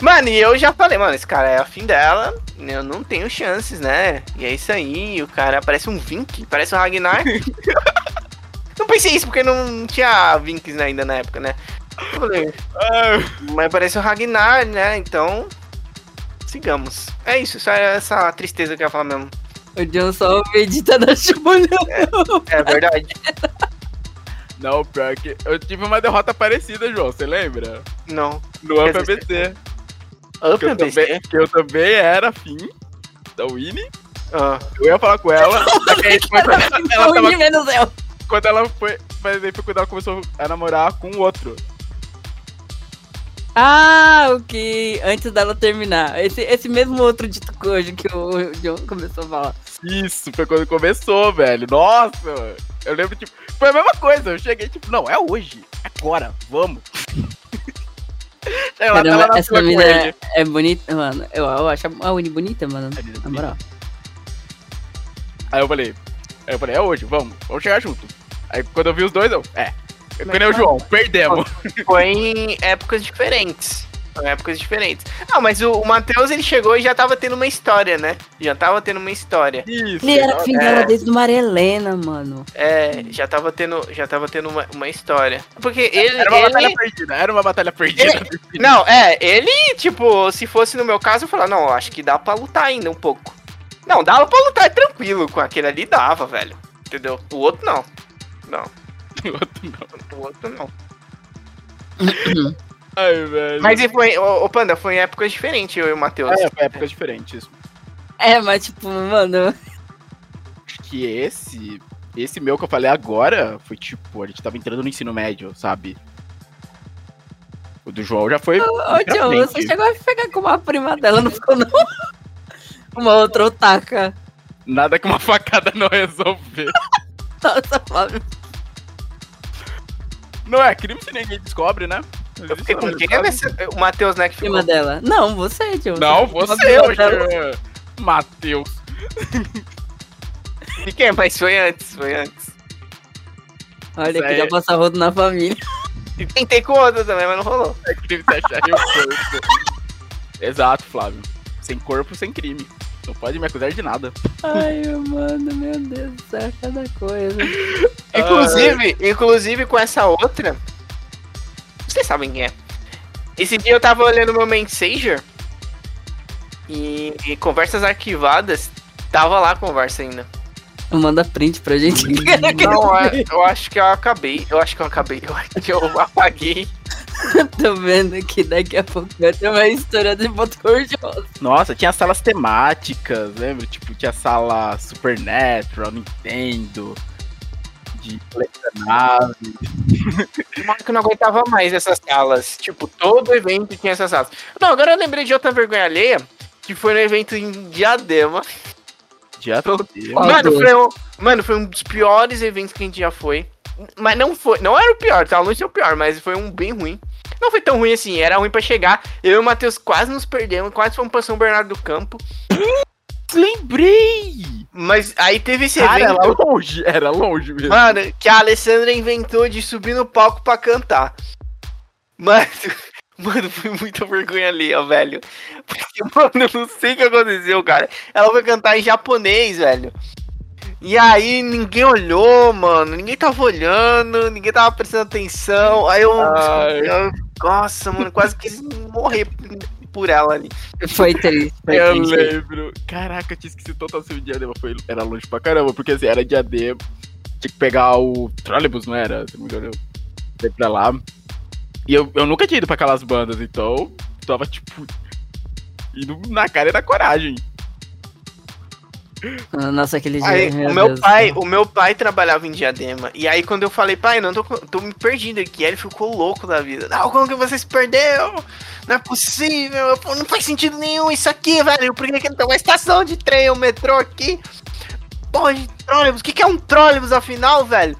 Mano, e eu já falei, mano, esse cara é afim dela, eu não tenho chances, né? E é isso aí, o cara parece um Vink, parece um Ragnar. não pensei isso porque não tinha Vinks ainda na época, né? Falei, mas parece um Ragnar, né? Então, sigamos. É isso, só essa tristeza que eu ia falar mesmo. O John só medita na chubolhão. É verdade. Não, pior que eu tive uma derrota parecida, João, você lembra? não. No Up ABC. Up Que eu, também, que eu também era afim da Winnie. Ah, Eu ia falar com ela, só que aí quando ela, tava, menos eu. quando ela foi. Mas aí foi quando ela começou a namorar com o outro. Ah, o que antes dela terminar. Esse, esse mesmo outro dito cojo que o John começou a falar. Isso, foi quando começou, velho. Nossa, eu lembro, tipo, foi a mesma coisa. Eu cheguei, tipo, não, é hoje, agora, vamos. Caramba, essa mina é, é bonita, mano. Eu, eu acho a Uni bonita, mano. É Na moral. Aí eu falei, aí eu falei, é hoje, vamos, vamos chegar junto. Aí quando eu vi os dois, eu, é. Eu e o João, perdemos. foi em épocas diferentes. Foi em épocas diferentes. Não, mas o, o Matheus, ele chegou e já tava tendo uma história, né? Já tava tendo uma história. Isso. Ele era fim É. desde o Marilena, mano. É, já tava tendo, já tava tendo uma, uma história. Porque ele. Era uma ele- batalha perdida, era uma batalha perdida. Não, é, ele, tipo, se fosse no meu caso, eu falava, não, acho que dá pra lutar ainda um pouco. Não, dava pra lutar tranquilo, com aquele ali dava, velho. Entendeu? O outro não. Não, o outro não. Ai, velho. Mas e foi, ô, ô, Panda, foi em épocas diferentes, eu e o Matheus. É, foi épocas diferentes. É, mas tipo, mano. Acho que esse. Esse meu que eu falei agora foi tipo, a gente tava entrando no ensino médio, sabe? O do João já foi. Ô, frente. você chegou a pegar com uma prima dela, não ficou, não? Uma outra otaka. Nada que uma facada não resolver. Nossa, Flávio. Não é crime se ninguém descobre, né? Eu fiquei com quem? Nessa- O Matheus, né, que ficou. Prima dela. Não, você, John. Não, você, hoje. Matheus. De quem? Mas foi antes, foi antes. Olha, Isso queria aí. passar rodo na família. E tentei com outra também, mas não rolou. É crime se o corpo. Exato, Flávio. Sem corpo, sem crime. Não pode me acusar de nada. Ai, mano, meu Deus do céu, cada coisa. Inclusive, inclusive com essa outra. Vocês sabem quem é. Esse dia eu tava olhando meu Messenger e, e conversas arquivadas. Tava lá a conversa ainda. Manda print pra gente. Não, é, eu acho que eu acabei. Eu acho que eu acabei. Eu acho que eu apaguei. Tô vendo que daqui a pouco vai ter uma história de boto cor-de-rosa. Nossa, tinha salas temáticas, lembra? Tipo, tinha sala Supernatural, Nintendo, de colecionável. Mano, que eu não aguentava mais essas salas. Tipo, todo evento tinha essas salas. Não, agora eu lembrei de outra vergonha alheia. Que foi no evento em Diadema. Dia todo dia. Qual Mano foi, um, mano, foi um dos piores eventos que a gente já foi. Mas não foi. Não era o pior, tá? Longe ser o pior, mas foi um bem ruim. Não foi tão ruim assim, era ruim pra chegar. Eu e o Matheus quase nos perdemos, quase fomos pra São Bernardo do Campo. Lembrei! Mas aí teve esse Cara, era evento, longe, era longe mesmo. mano, que a Alessandra inventou de subir no palco pra cantar. Mano, mano, foi muita vergonha ali, ó, velho. Porque, mano, eu não sei o que aconteceu, cara. Ela foi cantar em japonês, velho. E aí ninguém olhou, mano. Ninguém tava olhando, ninguém tava prestando atenção. Aí eu. Ai. eu- nossa, mano, quase quis morrer por ela ali. Foi triste. Foi Eu triste. lembro. Caraca, eu tinha esquecido total se o diadema foi, era longe pra caramba, porque assim, era diadema. Tinha que pegar o trolebus, não era? Se não me engano, eu ir pra lá. E eu, eu nunca tinha ido pra aquelas bandas, então tava tipo. Indo na cara e na coragem. Nossa, aquele dia. Aí, meu o meu Deus pai, o meu pai trabalhava em Diadema. E aí quando eu falei, pai, não tô, tô me perdido aqui, aí ele ficou louco da vida. Não, como que você se perdeu? Não é possível, não faz sentido nenhum isso aqui, velho. Por que, que não tem uma estação de trem, um metrô aqui? Porra de trólebus, o que, que é um trólebus afinal, velho?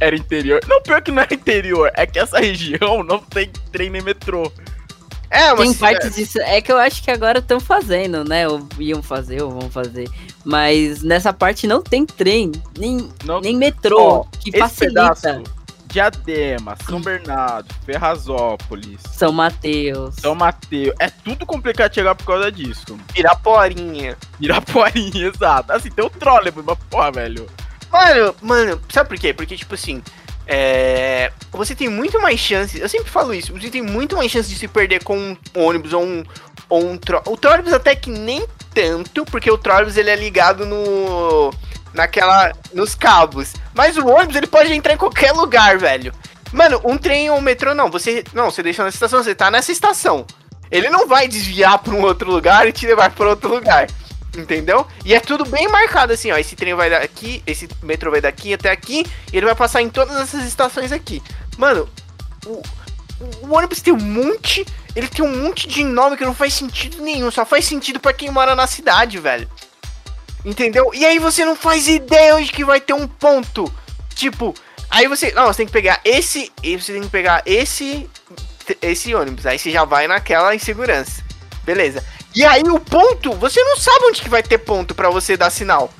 Era interior. Não, pior que não era interior. É que essa região não tem trem nem metrô. É, Tem mas partes disso. É que eu acho que agora estão fazendo, né? Ou iam fazer, ou vão fazer. Mas nessa parte não tem trem, nem, Não, nem metrô, Ó, que esse facilita. pedaço, Diadema, São Bernardo, Ferrazópolis, São Mateus. São Mateus, é tudo complicado chegar por causa disso. Piraporinha. Irapuarinha, exato. Assim, tem o trolebus, mas porra, velho. Mano, mano, sabe por quê? Porque, tipo assim, é, você tem muito mais chances. Eu sempre falo isso, você tem muito mais chances de se perder com um ônibus ou um. Ou um tro... O trolebus até que nem tanto, porque o trolebus ele é ligado no. naquela. nos cabos. Mas o ônibus ele pode entrar em qualquer lugar, velho. Mano, um trem ou um metrô não. Você. Não, você deixa nessa estação, você tá nessa estação. Ele não vai desviar pra um outro lugar e te levar pra outro lugar. Entendeu? E é tudo bem marcado assim, ó. Esse trem vai daqui, esse metrô vai daqui até aqui, e ele vai passar em todas essas estações aqui. Mano, o, o ônibus tem um monte. Ele tem um monte de nome que não faz sentido nenhum. Só faz sentido pra quem mora na cidade, velho. Entendeu? E aí você não faz ideia onde que vai ter um ponto. Tipo, aí você. Não, você tem que pegar esse. Você tem que pegar esse. Esse ônibus. Aí você já vai naquela insegurança. Beleza. E aí o ponto, você não sabe onde que vai ter ponto pra você dar sinal.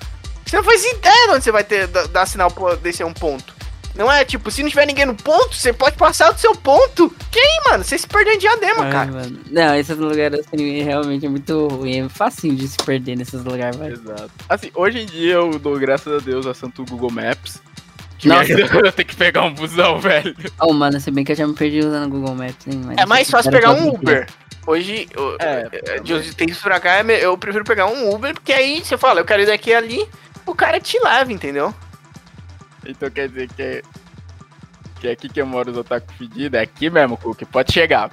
Você não faz ideia de onde você vai ter da- dar sinal pra descer um ponto. Não é tipo, se não tiver ninguém no ponto, você pode passar do seu ponto. Que aí, mano? Você se perdeu em diadema, Ai, cara. mano. Não, esses lugares assim realmente é muito ruim. É facinho de se perder nesses lugares, velho. Exato. Assim, hoje em dia eu dou graças a Deus a Santo Google Maps. Que Nossa. a ter que pegar um busão, velho. Oh, mano, se bem que eu já me perdi usando o Google Maps, hein? Mas É mais fácil pegar um Uber. Hoje, o- É, é, de uns tempos pra cá, é eu prefiro pegar um Uber, porque aí você fala, eu quero ir daqui e ali, o cara te leva, entendeu? Então quer dizer que, que aqui que eu moro os otaku fedidos, é aqui mesmo, Cook. Pode chegar,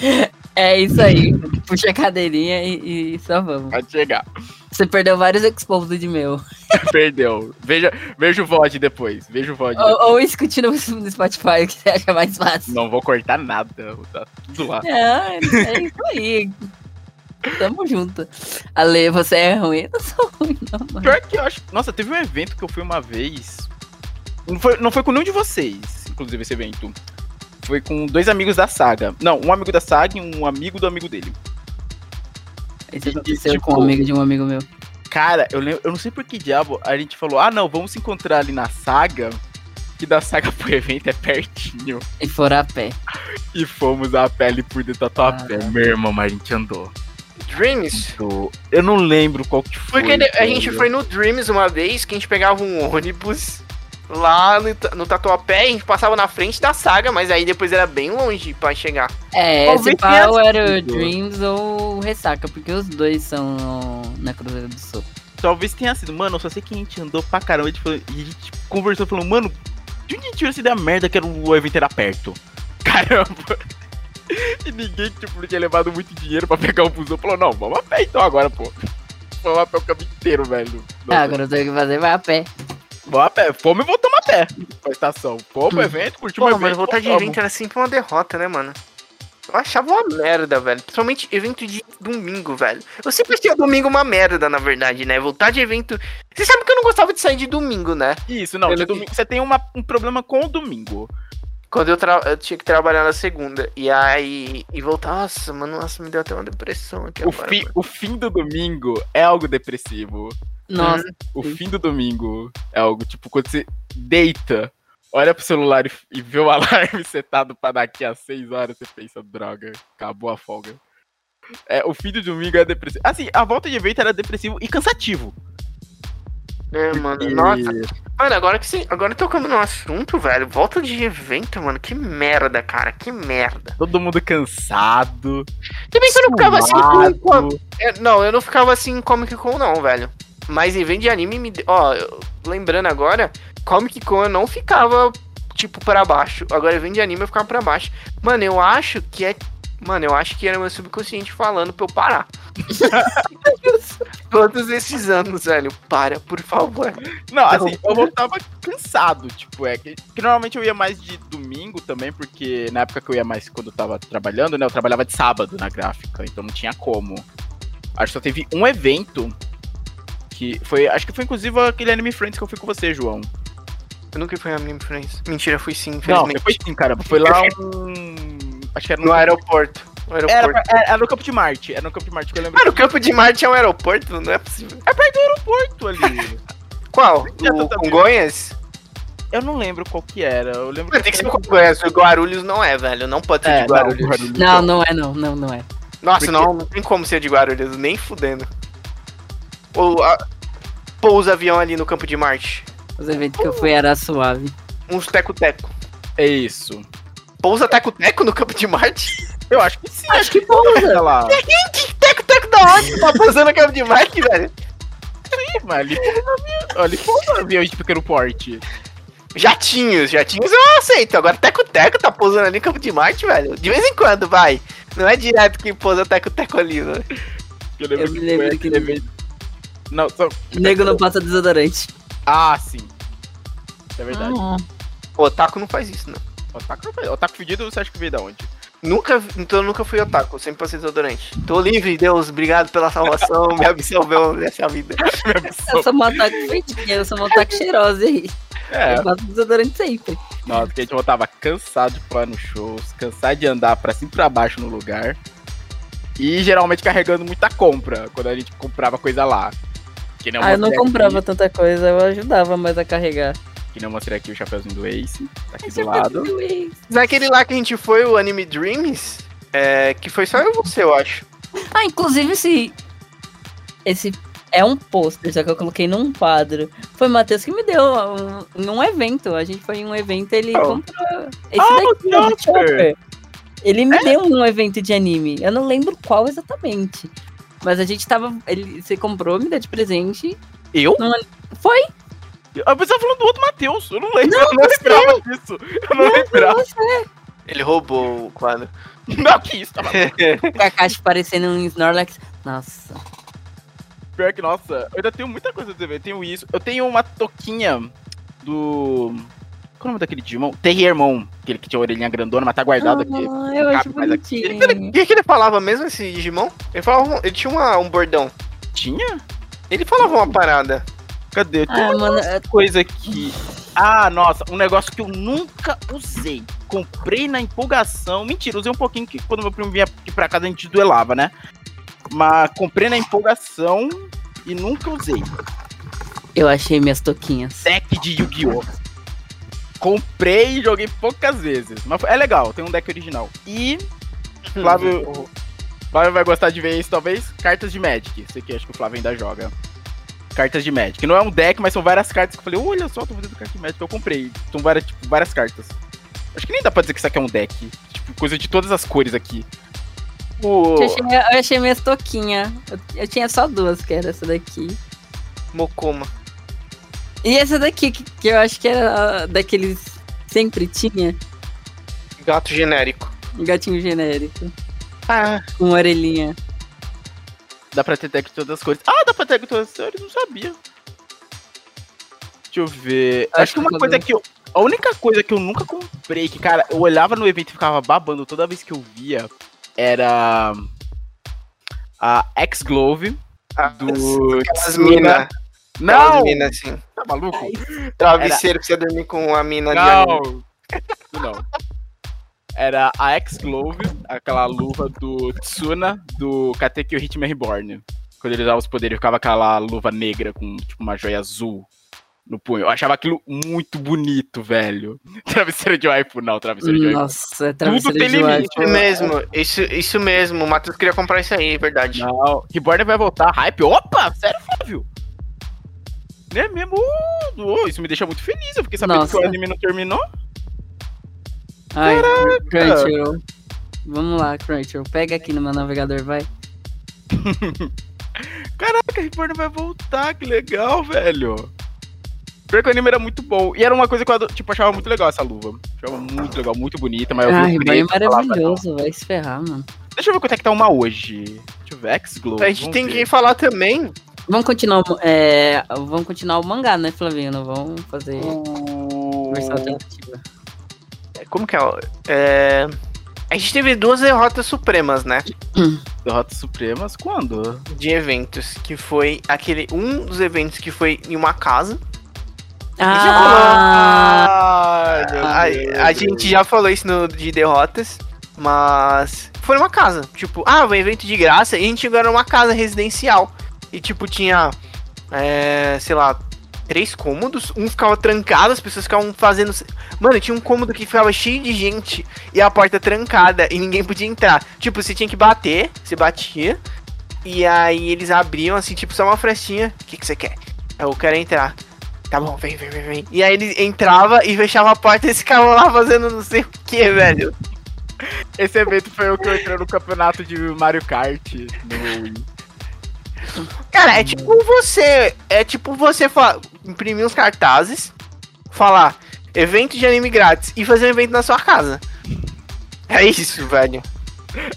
É isso aí. Puxa a cadeirinha e, e só vamos. pode chegar. Você perdeu vários exposed meu. Perdeu. Veja, veja o VOD depois. Veja o VOD. Ou, ou escute no, Spotify, que você acha mais fácil. Não vou cortar nada. Tá tudo lá. É, é isso aí. Tamo junto. Ale, você é ruim? Eu não sou ruim, não, mano. Pior que eu acho. Nossa, teve um evento que eu fui uma vez. Não foi, não foi com nenhum de vocês, inclusive, esse evento. Foi com dois amigos da saga. Não, um amigo da saga e um amigo do amigo dele. Isso E, aconteceu tipo, com um amigo de um amigo meu. Cara, eu, lembro, eu não sei por que diabo a gente falou: ah, não, vamos se encontrar ali na saga. Que da saga pro evento é pertinho. E foram a pé. E fomos a pele por dentro da tua Ah. pé. Meu irmão, mas a gente andou. Dreams? Eu não lembro qual que foi. Porque a gente foi no Dreams uma vez, que a gente pegava um ônibus lá no, Ta- no Tatuapé, a gente passava na frente da saga, mas aí depois era bem longe pra chegar. É, Talvez esse pau era o. Dreams ou o Ressaca, porque os dois são no- na Cruzeiro do Sul. Talvez tenha sido. Mano, eu só sei que a gente andou pra caramba. E a gente conversou falou, mano, de onde a gente tirou essa ideia merda que era o evento era perto? Caramba. E ninguém, tipo, tinha levado muito dinheiro pra pegar o busão. Falou, não, vamos a pé então agora, pô. Vamos a pé o caminho inteiro, velho. Ah, Nossa, agora eu tenho que fazer, vai a pé. Vamos a pé. Fomos e voltamos a pé pra estação. Fomos pro evento, curtimos Pô, o mas evento. voltar de voltamos. evento era sempre uma derrota, né, mano? Eu achava uma merda, velho. Principalmente evento de domingo, velho. Eu sempre achei o domingo uma merda, na verdade, né? Voltar de evento. Você sabe que eu não gostava de sair de domingo, né? Isso, não. Pelo de domingo, você tem uma- um problema com o domingo. Quando eu, tra- eu tinha que trabalhar na segunda. E aí. E voltar. Nossa, mano, nossa, me deu até uma depressão aqui O, agora. fi- o fim do domingo é algo depressivo. Nossa, O Sim. fim do domingo é algo, tipo, quando você deita, olha pro celular e, e vê o alarme setado pra daqui a 6 horas, você pensa, droga, acabou a folga. É, o fim do domingo é depressivo. Assim, a volta de evento era depressivo e cansativo. É, mano. E- Nossa. Mano, agora que você. Agora tocando no assunto, velho. Volta de evento, mano. Que merda, cara. Que merda. Todo mundo cansado. Bem que eu não ficava assim com- é, não, eu não ficava assim em Comic Con, não, velho. Mas evento de anime me. de- Ó, lembrando agora, Comic Con eu não ficava, tipo, pra baixo. Agora evento de anime eu ficava pra baixo. Mano, eu acho que é. Mano, eu acho que era meu subconsciente falando pra eu parar. Todos esses anos, velho. Para, por favor. Não, assim, eu voltava cansado, tipo, é que, que normalmente eu ia mais de domingo também, porque na época que eu ia mais quando eu tava trabalhando, né, eu trabalhava de sábado na gráfica, então não tinha como. Acho que só teve um evento que foi, acho que foi inclusive aquele Anime Friends que eu fui com você, João. Eu nunca fui Anime Friends. Mentira, fui sim, Não, infelizmente. foi sim, caramba, foi lá um, acho que era No aeroporto. O aeroporto. Era, era, era no Campo de Marte. Era no Campo de Marte que eu lembro. Mano, o Campo de Marte é um aeroporto? Não é possível. É perto do aeroporto ali. Qual? O. Congonhas? eu não lembro qual que era. Eu lembro Mano, tem que ser o Congonhas. O Guarulhos não é, velho. Não pode ser É, de Guarulhos. não, Guarulhos Não, não é não, não, não é. Nossa, Porque- não, não tem como ser de Guarulhos, nem fudendo. Ou a... pousa avião ali no Campo de Marte. Os eventos que eu fui era suave. Uns teco-teco. É isso. Pousa teco-teco no Campo de Marte? Eu acho que sim. Acho que pousa. lá. Teco-teco da onde? Tá pousando no Campo de Marte, velho? Ali foi ali foi um avião de pequeno porte. Jatinhos, jatinhos eu aceito. Agora teco-teco tá pousando ali no Campo de Marte, velho. De vez em quando, vai. Não é direto que pousa teco-teco ali, velho. Eu lembro Eu me que lembro foi que não. só... Nego não passa desodorante. Ah, sim. É verdade. Ah, O otaku não faz isso, não. Otaku, não faz- otaku fedido, você acha que veio da onde? Nunca, então eu nunca fui otaku, eu sempre passei desodorante. Tô livre, Deus, obrigado pela salvação, me absolveu dessa vida. eu sou uma otaku feitinha, eu sou uma otaku cheirosa aí. É, Eu passo desodorante sempre. nossa, porque a gente voltava cansado de pular nos shows, cansado de andar pra cima e pra baixo no lugar. E geralmente carregando muita compra, quando a gente comprava coisa lá. Que nem Ah, eu não comprava Aqui, tanta coisa, eu ajudava mais a carregar. que nem eu mostrei aqui o chapeuzinho do Ace, tá aqui do é lado. Naquele lá que a gente foi, o Anime Dreams, é, que foi só eu e você, eu acho. Ah, inclusive esse. Esse é um pôster, só que eu coloquei num quadro. Foi o Matheus que me deu um, em um evento. A gente foi em um evento ele Oh. comprou. Esse Ah, daqui, o Chopper. Chopper. Ele me deu um evento de anime. Eu não lembro qual exatamente. Mas a gente tava. Ele, você comprou, me deu de presente. Eu? Foi? Eu pensava falando do outro Matheus. Eu não lembro, eu não lembrava disso. Eu não lembrava. Ele roubou o quadro. Não, que isso, tava Com a caixa parecendo um Snorlax. Nossa. Pior que, nossa, eu ainda tenho muita coisa do evento. Tenho isso. Eu tenho uma toquinha do. Qual é o nome daquele Digimon? Terriermon. Aquele que tinha a orelhinha grandona, mas tá guardado aqui. Ah, eu acho aqui. bonitinho. O que, que ele falava mesmo, esse Digimon? Ele, falava, ele tinha uma- um bordão. Tinha? Ele falava uma parada. Cadê? Tem Ah, uma mano, coisa aqui. Ah, nossa, um negócio que eu nunca usei. Comprei na empolgação. Mentira, usei um pouquinho que quando meu primo vinha aqui pra casa a gente duelava, né? Mas comprei na empolgação e nunca usei. eu achei minhas toquinhas. Deck de Yu-Gi-Oh! Comprei e joguei poucas vezes. Mas foi- é legal, tem um deck original. E Flávio, Flávio vai gostar de ver isso, talvez. Cartas de Magic. Isso aqui acho que o Flávio ainda joga. Cartas de Magic. Não é um deck, mas são várias cartas que eu falei, olha só, tô fazendo carta de Magic. Eu comprei. São várias, tipo, várias cartas. Acho que nem dá pra dizer que isso aqui é um deck. Tipo, coisa de todas as cores aqui. O... Eu achei, eu achei minhas toquinhas. Eu, eu tinha só duas, que era essa daqui. Mokoma. E essa daqui, que, que eu acho que era daqueles sempre tinha. Gato genérico. Um gatinho genérico. Ah, Com uma orelhinha. Dá pra ter deck de todas as cores. Ah, dá pra ter deck de todas as cores? Não sabia. Deixa eu ver. Acho Acho que uma que coisa que eu. A única coisa que eu nunca comprei, que, cara, eu olhava no evento e ficava babando toda vez que eu via, era. A X-Glove do. Aquelas Tsuna. Não! mina assim. Tá maluco? Travesseiro pra você dormir com a mina. Não! Não. Era a X-Glove, aquela luva do Tsuna, do Katekyo Hitman Reborn. Quando ele usava os poderes, ficava aquela luva negra com tipo uma joia azul no punho. Eu achava aquilo muito bonito, velho. Travesseiro de waifu, não, travesseiro de waifu. Nossa, é travesseiro tem de limite. waifu. Isso mesmo, isso, isso mesmo. O Matheus queria comprar isso aí, é verdade. Não, Reborn vai voltar, hype. Opa, sério, Flávio? Não é mesmo? Uh, isso me deixa muito feliz. Eu fiquei sabendo Nossa. que o anime não terminou. Ai, Crunchyroll. Vamos lá, Crunchyroll. Pega aqui no meu navegador, vai. Caraca, Reborn vai voltar, que legal, velho. Pior que o anime era muito bom. E era uma coisa que eu tipo, achava muito legal essa luva. Achava muito legal, muito bonita, mas eu Ah, vi o é falava, maravilhoso, vai se ferrar, mano. Deixa eu ver quanto é que tá uma hoje. Deixa eu ver, X-Glow. A gente tem que falar também. Vamos continuar, o- é, vamos continuar o mangá, né, Flavinho? Não vamos fazer O... versão alternativa. Como que é? é? A gente teve duas derrotas supremas, né? Derrotas Supremas, quando? De eventos. Que foi aquele. Um dos eventos que foi em uma casa. Ah, Ai, meu A, a gente já falou isso no, de derrotas. Mas foi numa casa. Tipo, ah, um evento de graça. E a gente chegou numa casa residencial. E tipo, tinha. É, sei lá, três cômodos. Um ficava trancado, as pessoas ficavam fazendo. Mano, tinha um cômodo que ficava cheio de gente e a porta trancada e ninguém podia entrar. Tipo, você tinha que bater, você batia. E aí eles abriam assim, tipo, só uma frestinha. O que, que você quer? Eu quero entrar. Tá bom, vem, vem, vem, vem. E aí ele entrava e fechava a porta e eles ficavam lá fazendo não sei o que, velho. Esse evento foi o que eu entrei no campeonato de Mario Kart no Wii. Cara, é tipo você. É tipo você imprimir uns cartazes, falar evento de anime grátis e fazer um evento na sua casa. É isso, velho.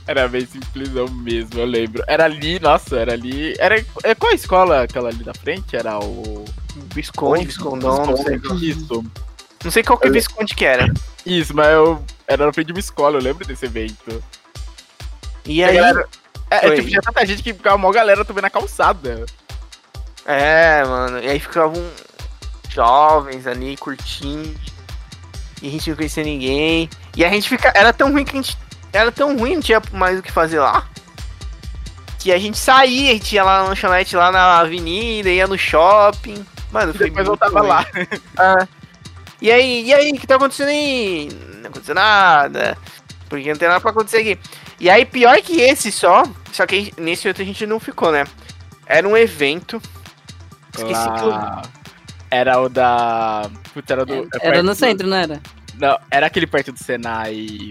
Era bem simplesão mesmo, eu lembro. Era ali, nossa, era ali. Era. É, qual a escola aquela ali da frente? Era o. Visconde, Viscondão, não sei. Isso. Não sei qual que Visconde que era. Isso, mas eu. Era na frente de uma escola, eu lembro desse evento. E aí. galera- É, é, tipo, tinha tanta gente que ficava mó galera também na calçada. É, mano. E aí ficavam jovens ali curtindo. E a gente não conhecia ninguém. E a gente fica. Era tão ruim que a gente. Era tão ruim, não tinha mais o que fazer lá. Que a gente saía, a gente ia lá na lanchonete lá na avenida, ia no shopping. Mano, E foi depois eu muito tava ruim. lá. Ah. E aí, e aí, o que tá acontecendo aí? Não aconteceu nada. Porque não tem nada pra acontecer aqui. E aí, pior que esse só, só que nesse outro a gente não ficou, né? Era um evento. Esqueci que Lá- Era o da. Putz, era do. é Era no do- centro, não era? Não, era aquele perto do Senai.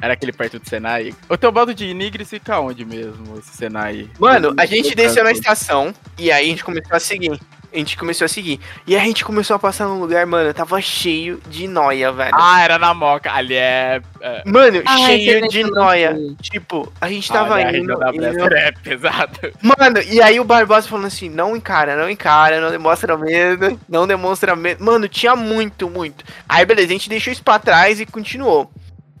Era aquele perto do Senai. O teu bando de Nigris fica onde mesmo, esse Senai? Mano, a gente desceu na estação e aí a gente começou a seguir. A gente começou a seguir. E a gente começou a passar num lugar, mano, tava cheio de noia, velho. Ah, era na Moca. Ali é. é Mano, Ah, esse cheio de noia. Tipo, a gente tava ali a indo. indo- é pesado. Mano, e aí o Barbosa falando assim, não encara, não encara, não demonstra medo, não demonstra medo. Mano, tinha muito, muito. Aí beleza, a gente deixou isso pra trás e continuou.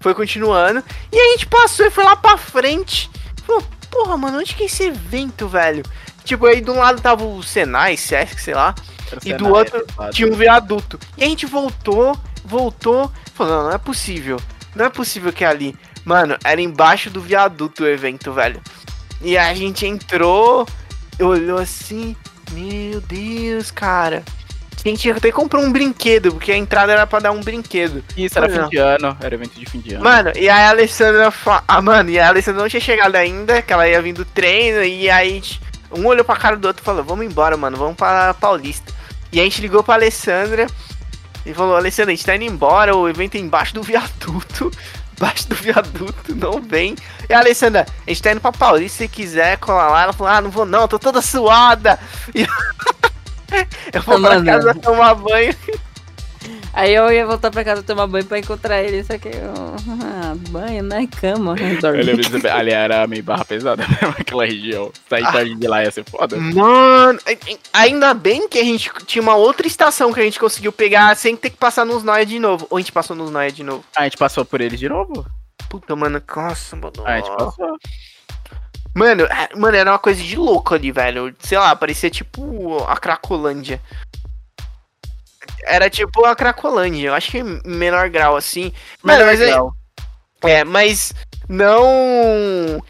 Foi continuando. E a gente passou e foi lá pra frente. Falou, porra, mano, onde que é esse evento, velho? Tipo, aí de um lado tava o Senai, Sesc, sei lá. Era E do Senai, outro é. Tinha um viaduto. E a gente voltou, voltou. Falou, não, não é possível. Não é possível que é ali. Mano, era embaixo do viaduto o evento, velho. E a gente entrou, olhou assim. Meu Deus, cara. A gente até comprou um brinquedo, porque a entrada era pra dar um brinquedo. Isso, era fim de ano. Era evento de fim de ano. Mano, e aí a Alessandra. Fa... Ah, mano, e a Alessandra não tinha chegado ainda, que ela ia vir do treino, e aí a gente- um olhou pra cara do outro e falou: Vamos embora, mano, vamos pra Paulista. E a gente ligou pra Alessandra e falou: Alessandra, a gente tá indo embora, o evento é embaixo do viaduto. Embaixo do viaduto, não vem. E a Alessandra, a gente tá indo pra Paulista, se quiser colar lá. Ela falou: Ah, não vou não, tô toda suada. E... Eu vou pra Mano. casa tomar banho. Aí eu ia voltar pra casa tomar banho pra encontrar ele, só que eu... Ah, banho, né? Cama, Eu lembro disso. Ali era meio barra pesada mesmo, aquela região. Sair Ah. de lá ia ser foda. Mano, ainda bem que a gente tinha uma outra estação que a gente conseguiu pegar sem ter que passar nos Noia de novo. Ou a gente passou nos Noia de novo. A gente passou por eles de novo? Puta, mano, nossa, mano. A gente passou. Mano, é- mano, era uma coisa de louco ali, velho. Sei lá, parecia tipo a Cracolândia. Era tipo a Cracolândia, eu acho que menor grau, assim. Mano, Melhor mas é- grau. É, mas não.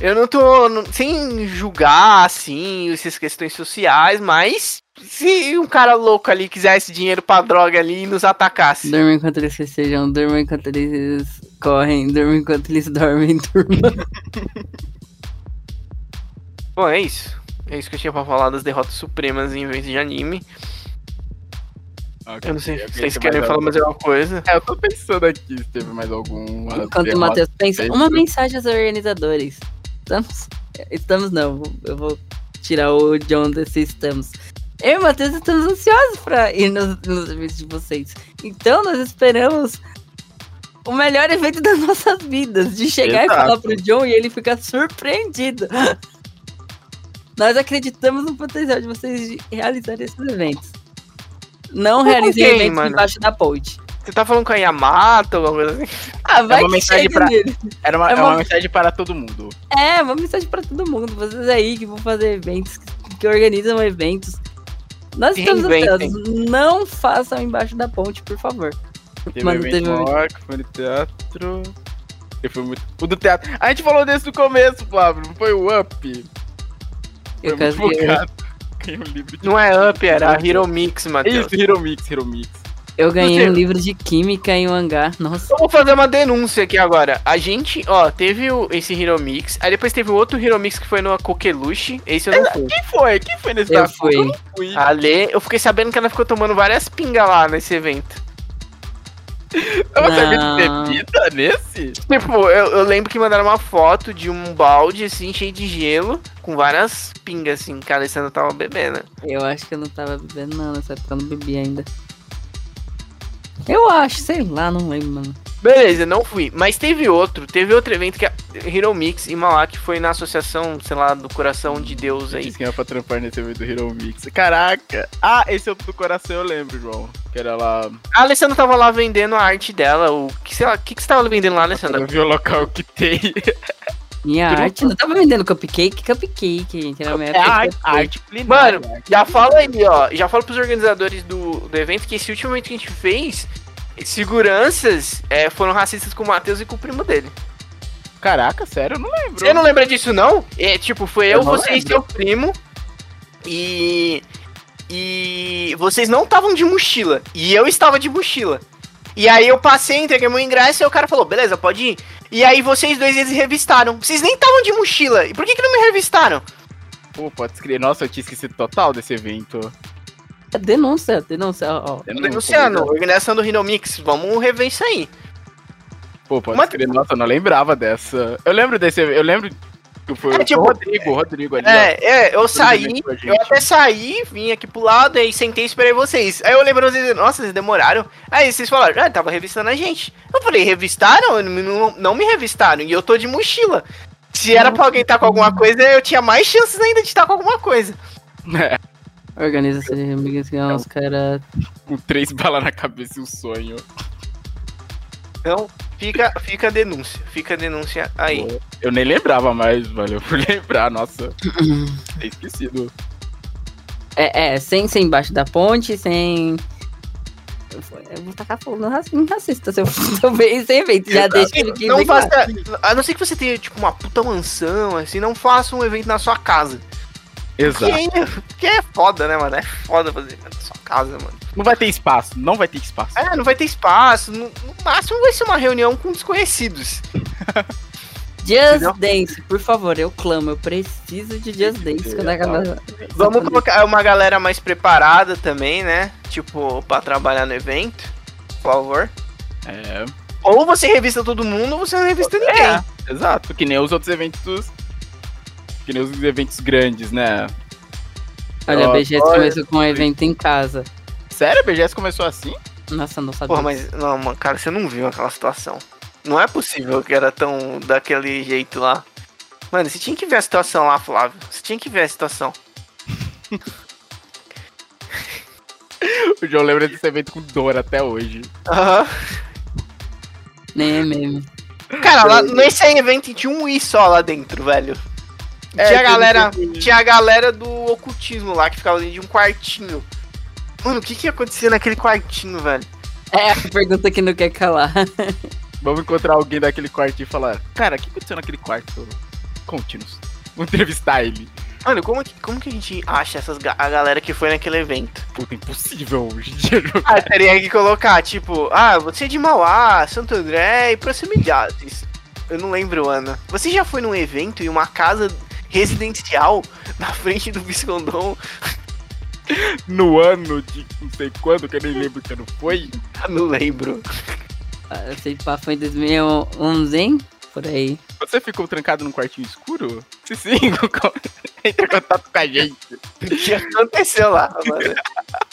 Eu não tô. não- sem julgar, assim, essas questões sociais, mas. Se um cara louco ali quisesse dinheiro pra droga ali e nos atacasse. Durma enquanto eles festejam, durma enquanto eles correm, durma enquanto eles dormem, durma. Bom, é isso. É isso que eu tinha pra falar das derrotas supremas em vez de anime. Ok, Eu não sei se vocês querem mais falar mais alguma coisa. É, eu tô pensando aqui se teve mais algum. Enquanto o Matheus pensa, uma mensagem aos organizadores. Estamos. Estamos não, eu vou tirar o John desse estamos. Eu e o Matheus estamos ansiosos pra ir nos, nos eventos de vocês. Então nós esperamos o melhor evento das nossas vidas. De chegar Exato. e falar pro John e ele ficar surpreendido. Nós acreditamos no potencial de vocês de realizarem esses eventos. Não com realizem quem, eventos mano? embaixo da ponte. Você tá falando com a Yamato ou alguma coisa assim? Ah, vai uma que mensagem chega pra- nele. Era uma, É é uma uma- mensagem para todo mundo. É, uma mensagem pra todo mundo. Vocês aí que vão fazer eventos, que- organizam eventos. Nós estamos ansiosos. Não façam embaixo da ponte, por favor. Teve Mano, evento teve um- que foi no teatro. Foi muito... O do teatro. A gente falou desse no começo, Flávio. Não foi o Up? Eu Foi quase muito ganhei. Ganhei um livro de... Não é Up, era Hero Mix, Matheus. Isso, Hero Mix, Hero Mix. Eu ganhei um livro de química em um hangar. Nossa. Eu vou fazer uma denúncia aqui agora. A gente, ó, teve o, esse Hero Mix, aí depois teve o outro Hero Mix que foi no Coqueluche. Esse eu não fui. Quem foi? Quem foi nesse Eu fui. Eu não fui. A Lê, eu fiquei sabendo que ela ficou tomando várias pingas lá nesse evento. Eu não de bebida nesse? Tipo, eu, eu lembro que mandaram uma foto de um balde, assim, cheio de gelo, com várias pingas, assim, que a Alessandra tava bebendo. Eu acho que eu não tava bebendo, não. Nessa época eu não bebi ainda. Eu acho, sei lá, não lembro, mano. Beleza, não fui. Mas teve outro, teve outro evento que é Hero Mix em Mauá, que foi na associação, sei lá, do coração de Deus aí. Disse que era pra trampar nesse evento do Hero Mix. Caraca! Ah, esse é o do coração, eu lembro, João. Que era lá. A Alessandra tava lá vendendo a arte dela. O que, sei lá, que, que você tava vendendo lá, Alessandra? Eu vi o local que tem. Minha arte, não tava vendendo cupcake? Cupcake, gente. Era a minha É a arte, arte culinária. Mano, já fala aí, ó. Já fala pros organizadores do, do evento que esse último evento que a gente fez, seguranças é, foram racistas com o Matheus e com o primo dele. Caraca, sério, eu não lembro. Você não lembra disso, não? É, tipo, foi eu, Eu você e lembro. seu primo. E. E. Vocês não estavam de mochila. E eu estava de mochila. E aí eu passei, entreguei meu ingresso e o cara falou, beleza, pode ir. E aí vocês dois eles revistaram. Vocês nem estavam de mochila. E por que, que não me revistaram? Pô, pode escrever. Nossa, eu tinha esquecido total desse evento. Denúncia, denúncia, ó. Denunciando, organização do Rhino Mix, vamos rever isso aí. Pô, pode Mas- escrever. Nossa, eu não lembrava dessa. Eu lembro desse Eu lembro que foi É, tipo- o Rodrigo, o Rodrigo ali. ó. É, é, eu saí, eu até saí, vim aqui pro lado, aí sentei e esperei vocês. Aí eu lembro vocês, nossa, vocês demoraram. Aí vocês falaram, ah, tava revistando a gente. Eu falei, revistaram? Não, não, não me revistaram, e eu tô de mochila. Se era pra alguém estar com alguma coisa, eu tinha mais chances ainda de estar com alguma coisa. É, Organização de amigas que os caras. com três balas na cabeça e um sonho. Então, fica, fica a denúncia, fica a denúncia aí. Pô, Eu nem lembrava mais, valeu por lembrar. Nossa, esquecido. É, é, sem ser embaixo da ponte, sem. Eu vou- tacar fogo no racista se eu, se eu ver esse evento. Já Exato. deixa ele que Não faça, a não ser que você tenha, tipo, uma puta mansão, assim, não faça um evento na sua casa. Exato. Que é, que é foda, né, mano? É foda fazer na sua casa, mano. Não vai ter espaço, não vai ter espaço. É, não vai ter espaço. No, no máximo vai ser uma reunião com desconhecidos. Just Entendeu? Dance, por favor, eu clamo, eu preciso de Just Dance. Quando a galera... Vamos colocar uma galera mais preparada também, né? Tipo, pra trabalhar no evento. Por favor. É, Ou você revista todo mundo, ou você não revista ninguém. É, exato. Que nem os outros eventos. Que nem os eventos grandes, né? Olha, a BGS começou com um evento em casa. Sério, a BGS começou assim? Nossa, não sabia. Porra, mas não, mano, cara, você não viu aquela situação. Não é possível que era tão daquele jeito lá. Mano, você tinha que ver a situação lá, Flávio. Você tinha que ver a situação. O João lembra desse evento com dor até hoje. Aham. Nem é meme. Cara, lá, nesse aí evento tinha um i só lá dentro, velho. É, tinha a galera, teve- tinha a galera do ocultismo lá que ficava dentro de um quartinho. Mano, o que que ia acontecer naquele quartinho, velho? É a pergunta que não quer calar. Vamos encontrar alguém daquele quarto e falar: Cara, o que aconteceu naquele quarto? Conte-nos. Vamos entrevistar ele. Mano, como que, como que a gente acha essas ga- a galera que foi naquele evento? Puta, impossível hoje em dia. Ah, teria que colocar, tipo, ah, você é de Mauá, Santo André e proximidades. Eu não lembro, Ana. Você já foi num evento em uma casa residencial na frente do Viscondom? No ano de não sei quando, que eu nem lembro que ano foi. Eu não lembro. Ah, Eu sei que foi em 2011, hein? Por aí. Você ficou trancado num quartinho escuro? Se sim, entra em contato com a gente. O que aconteceu lá, mano?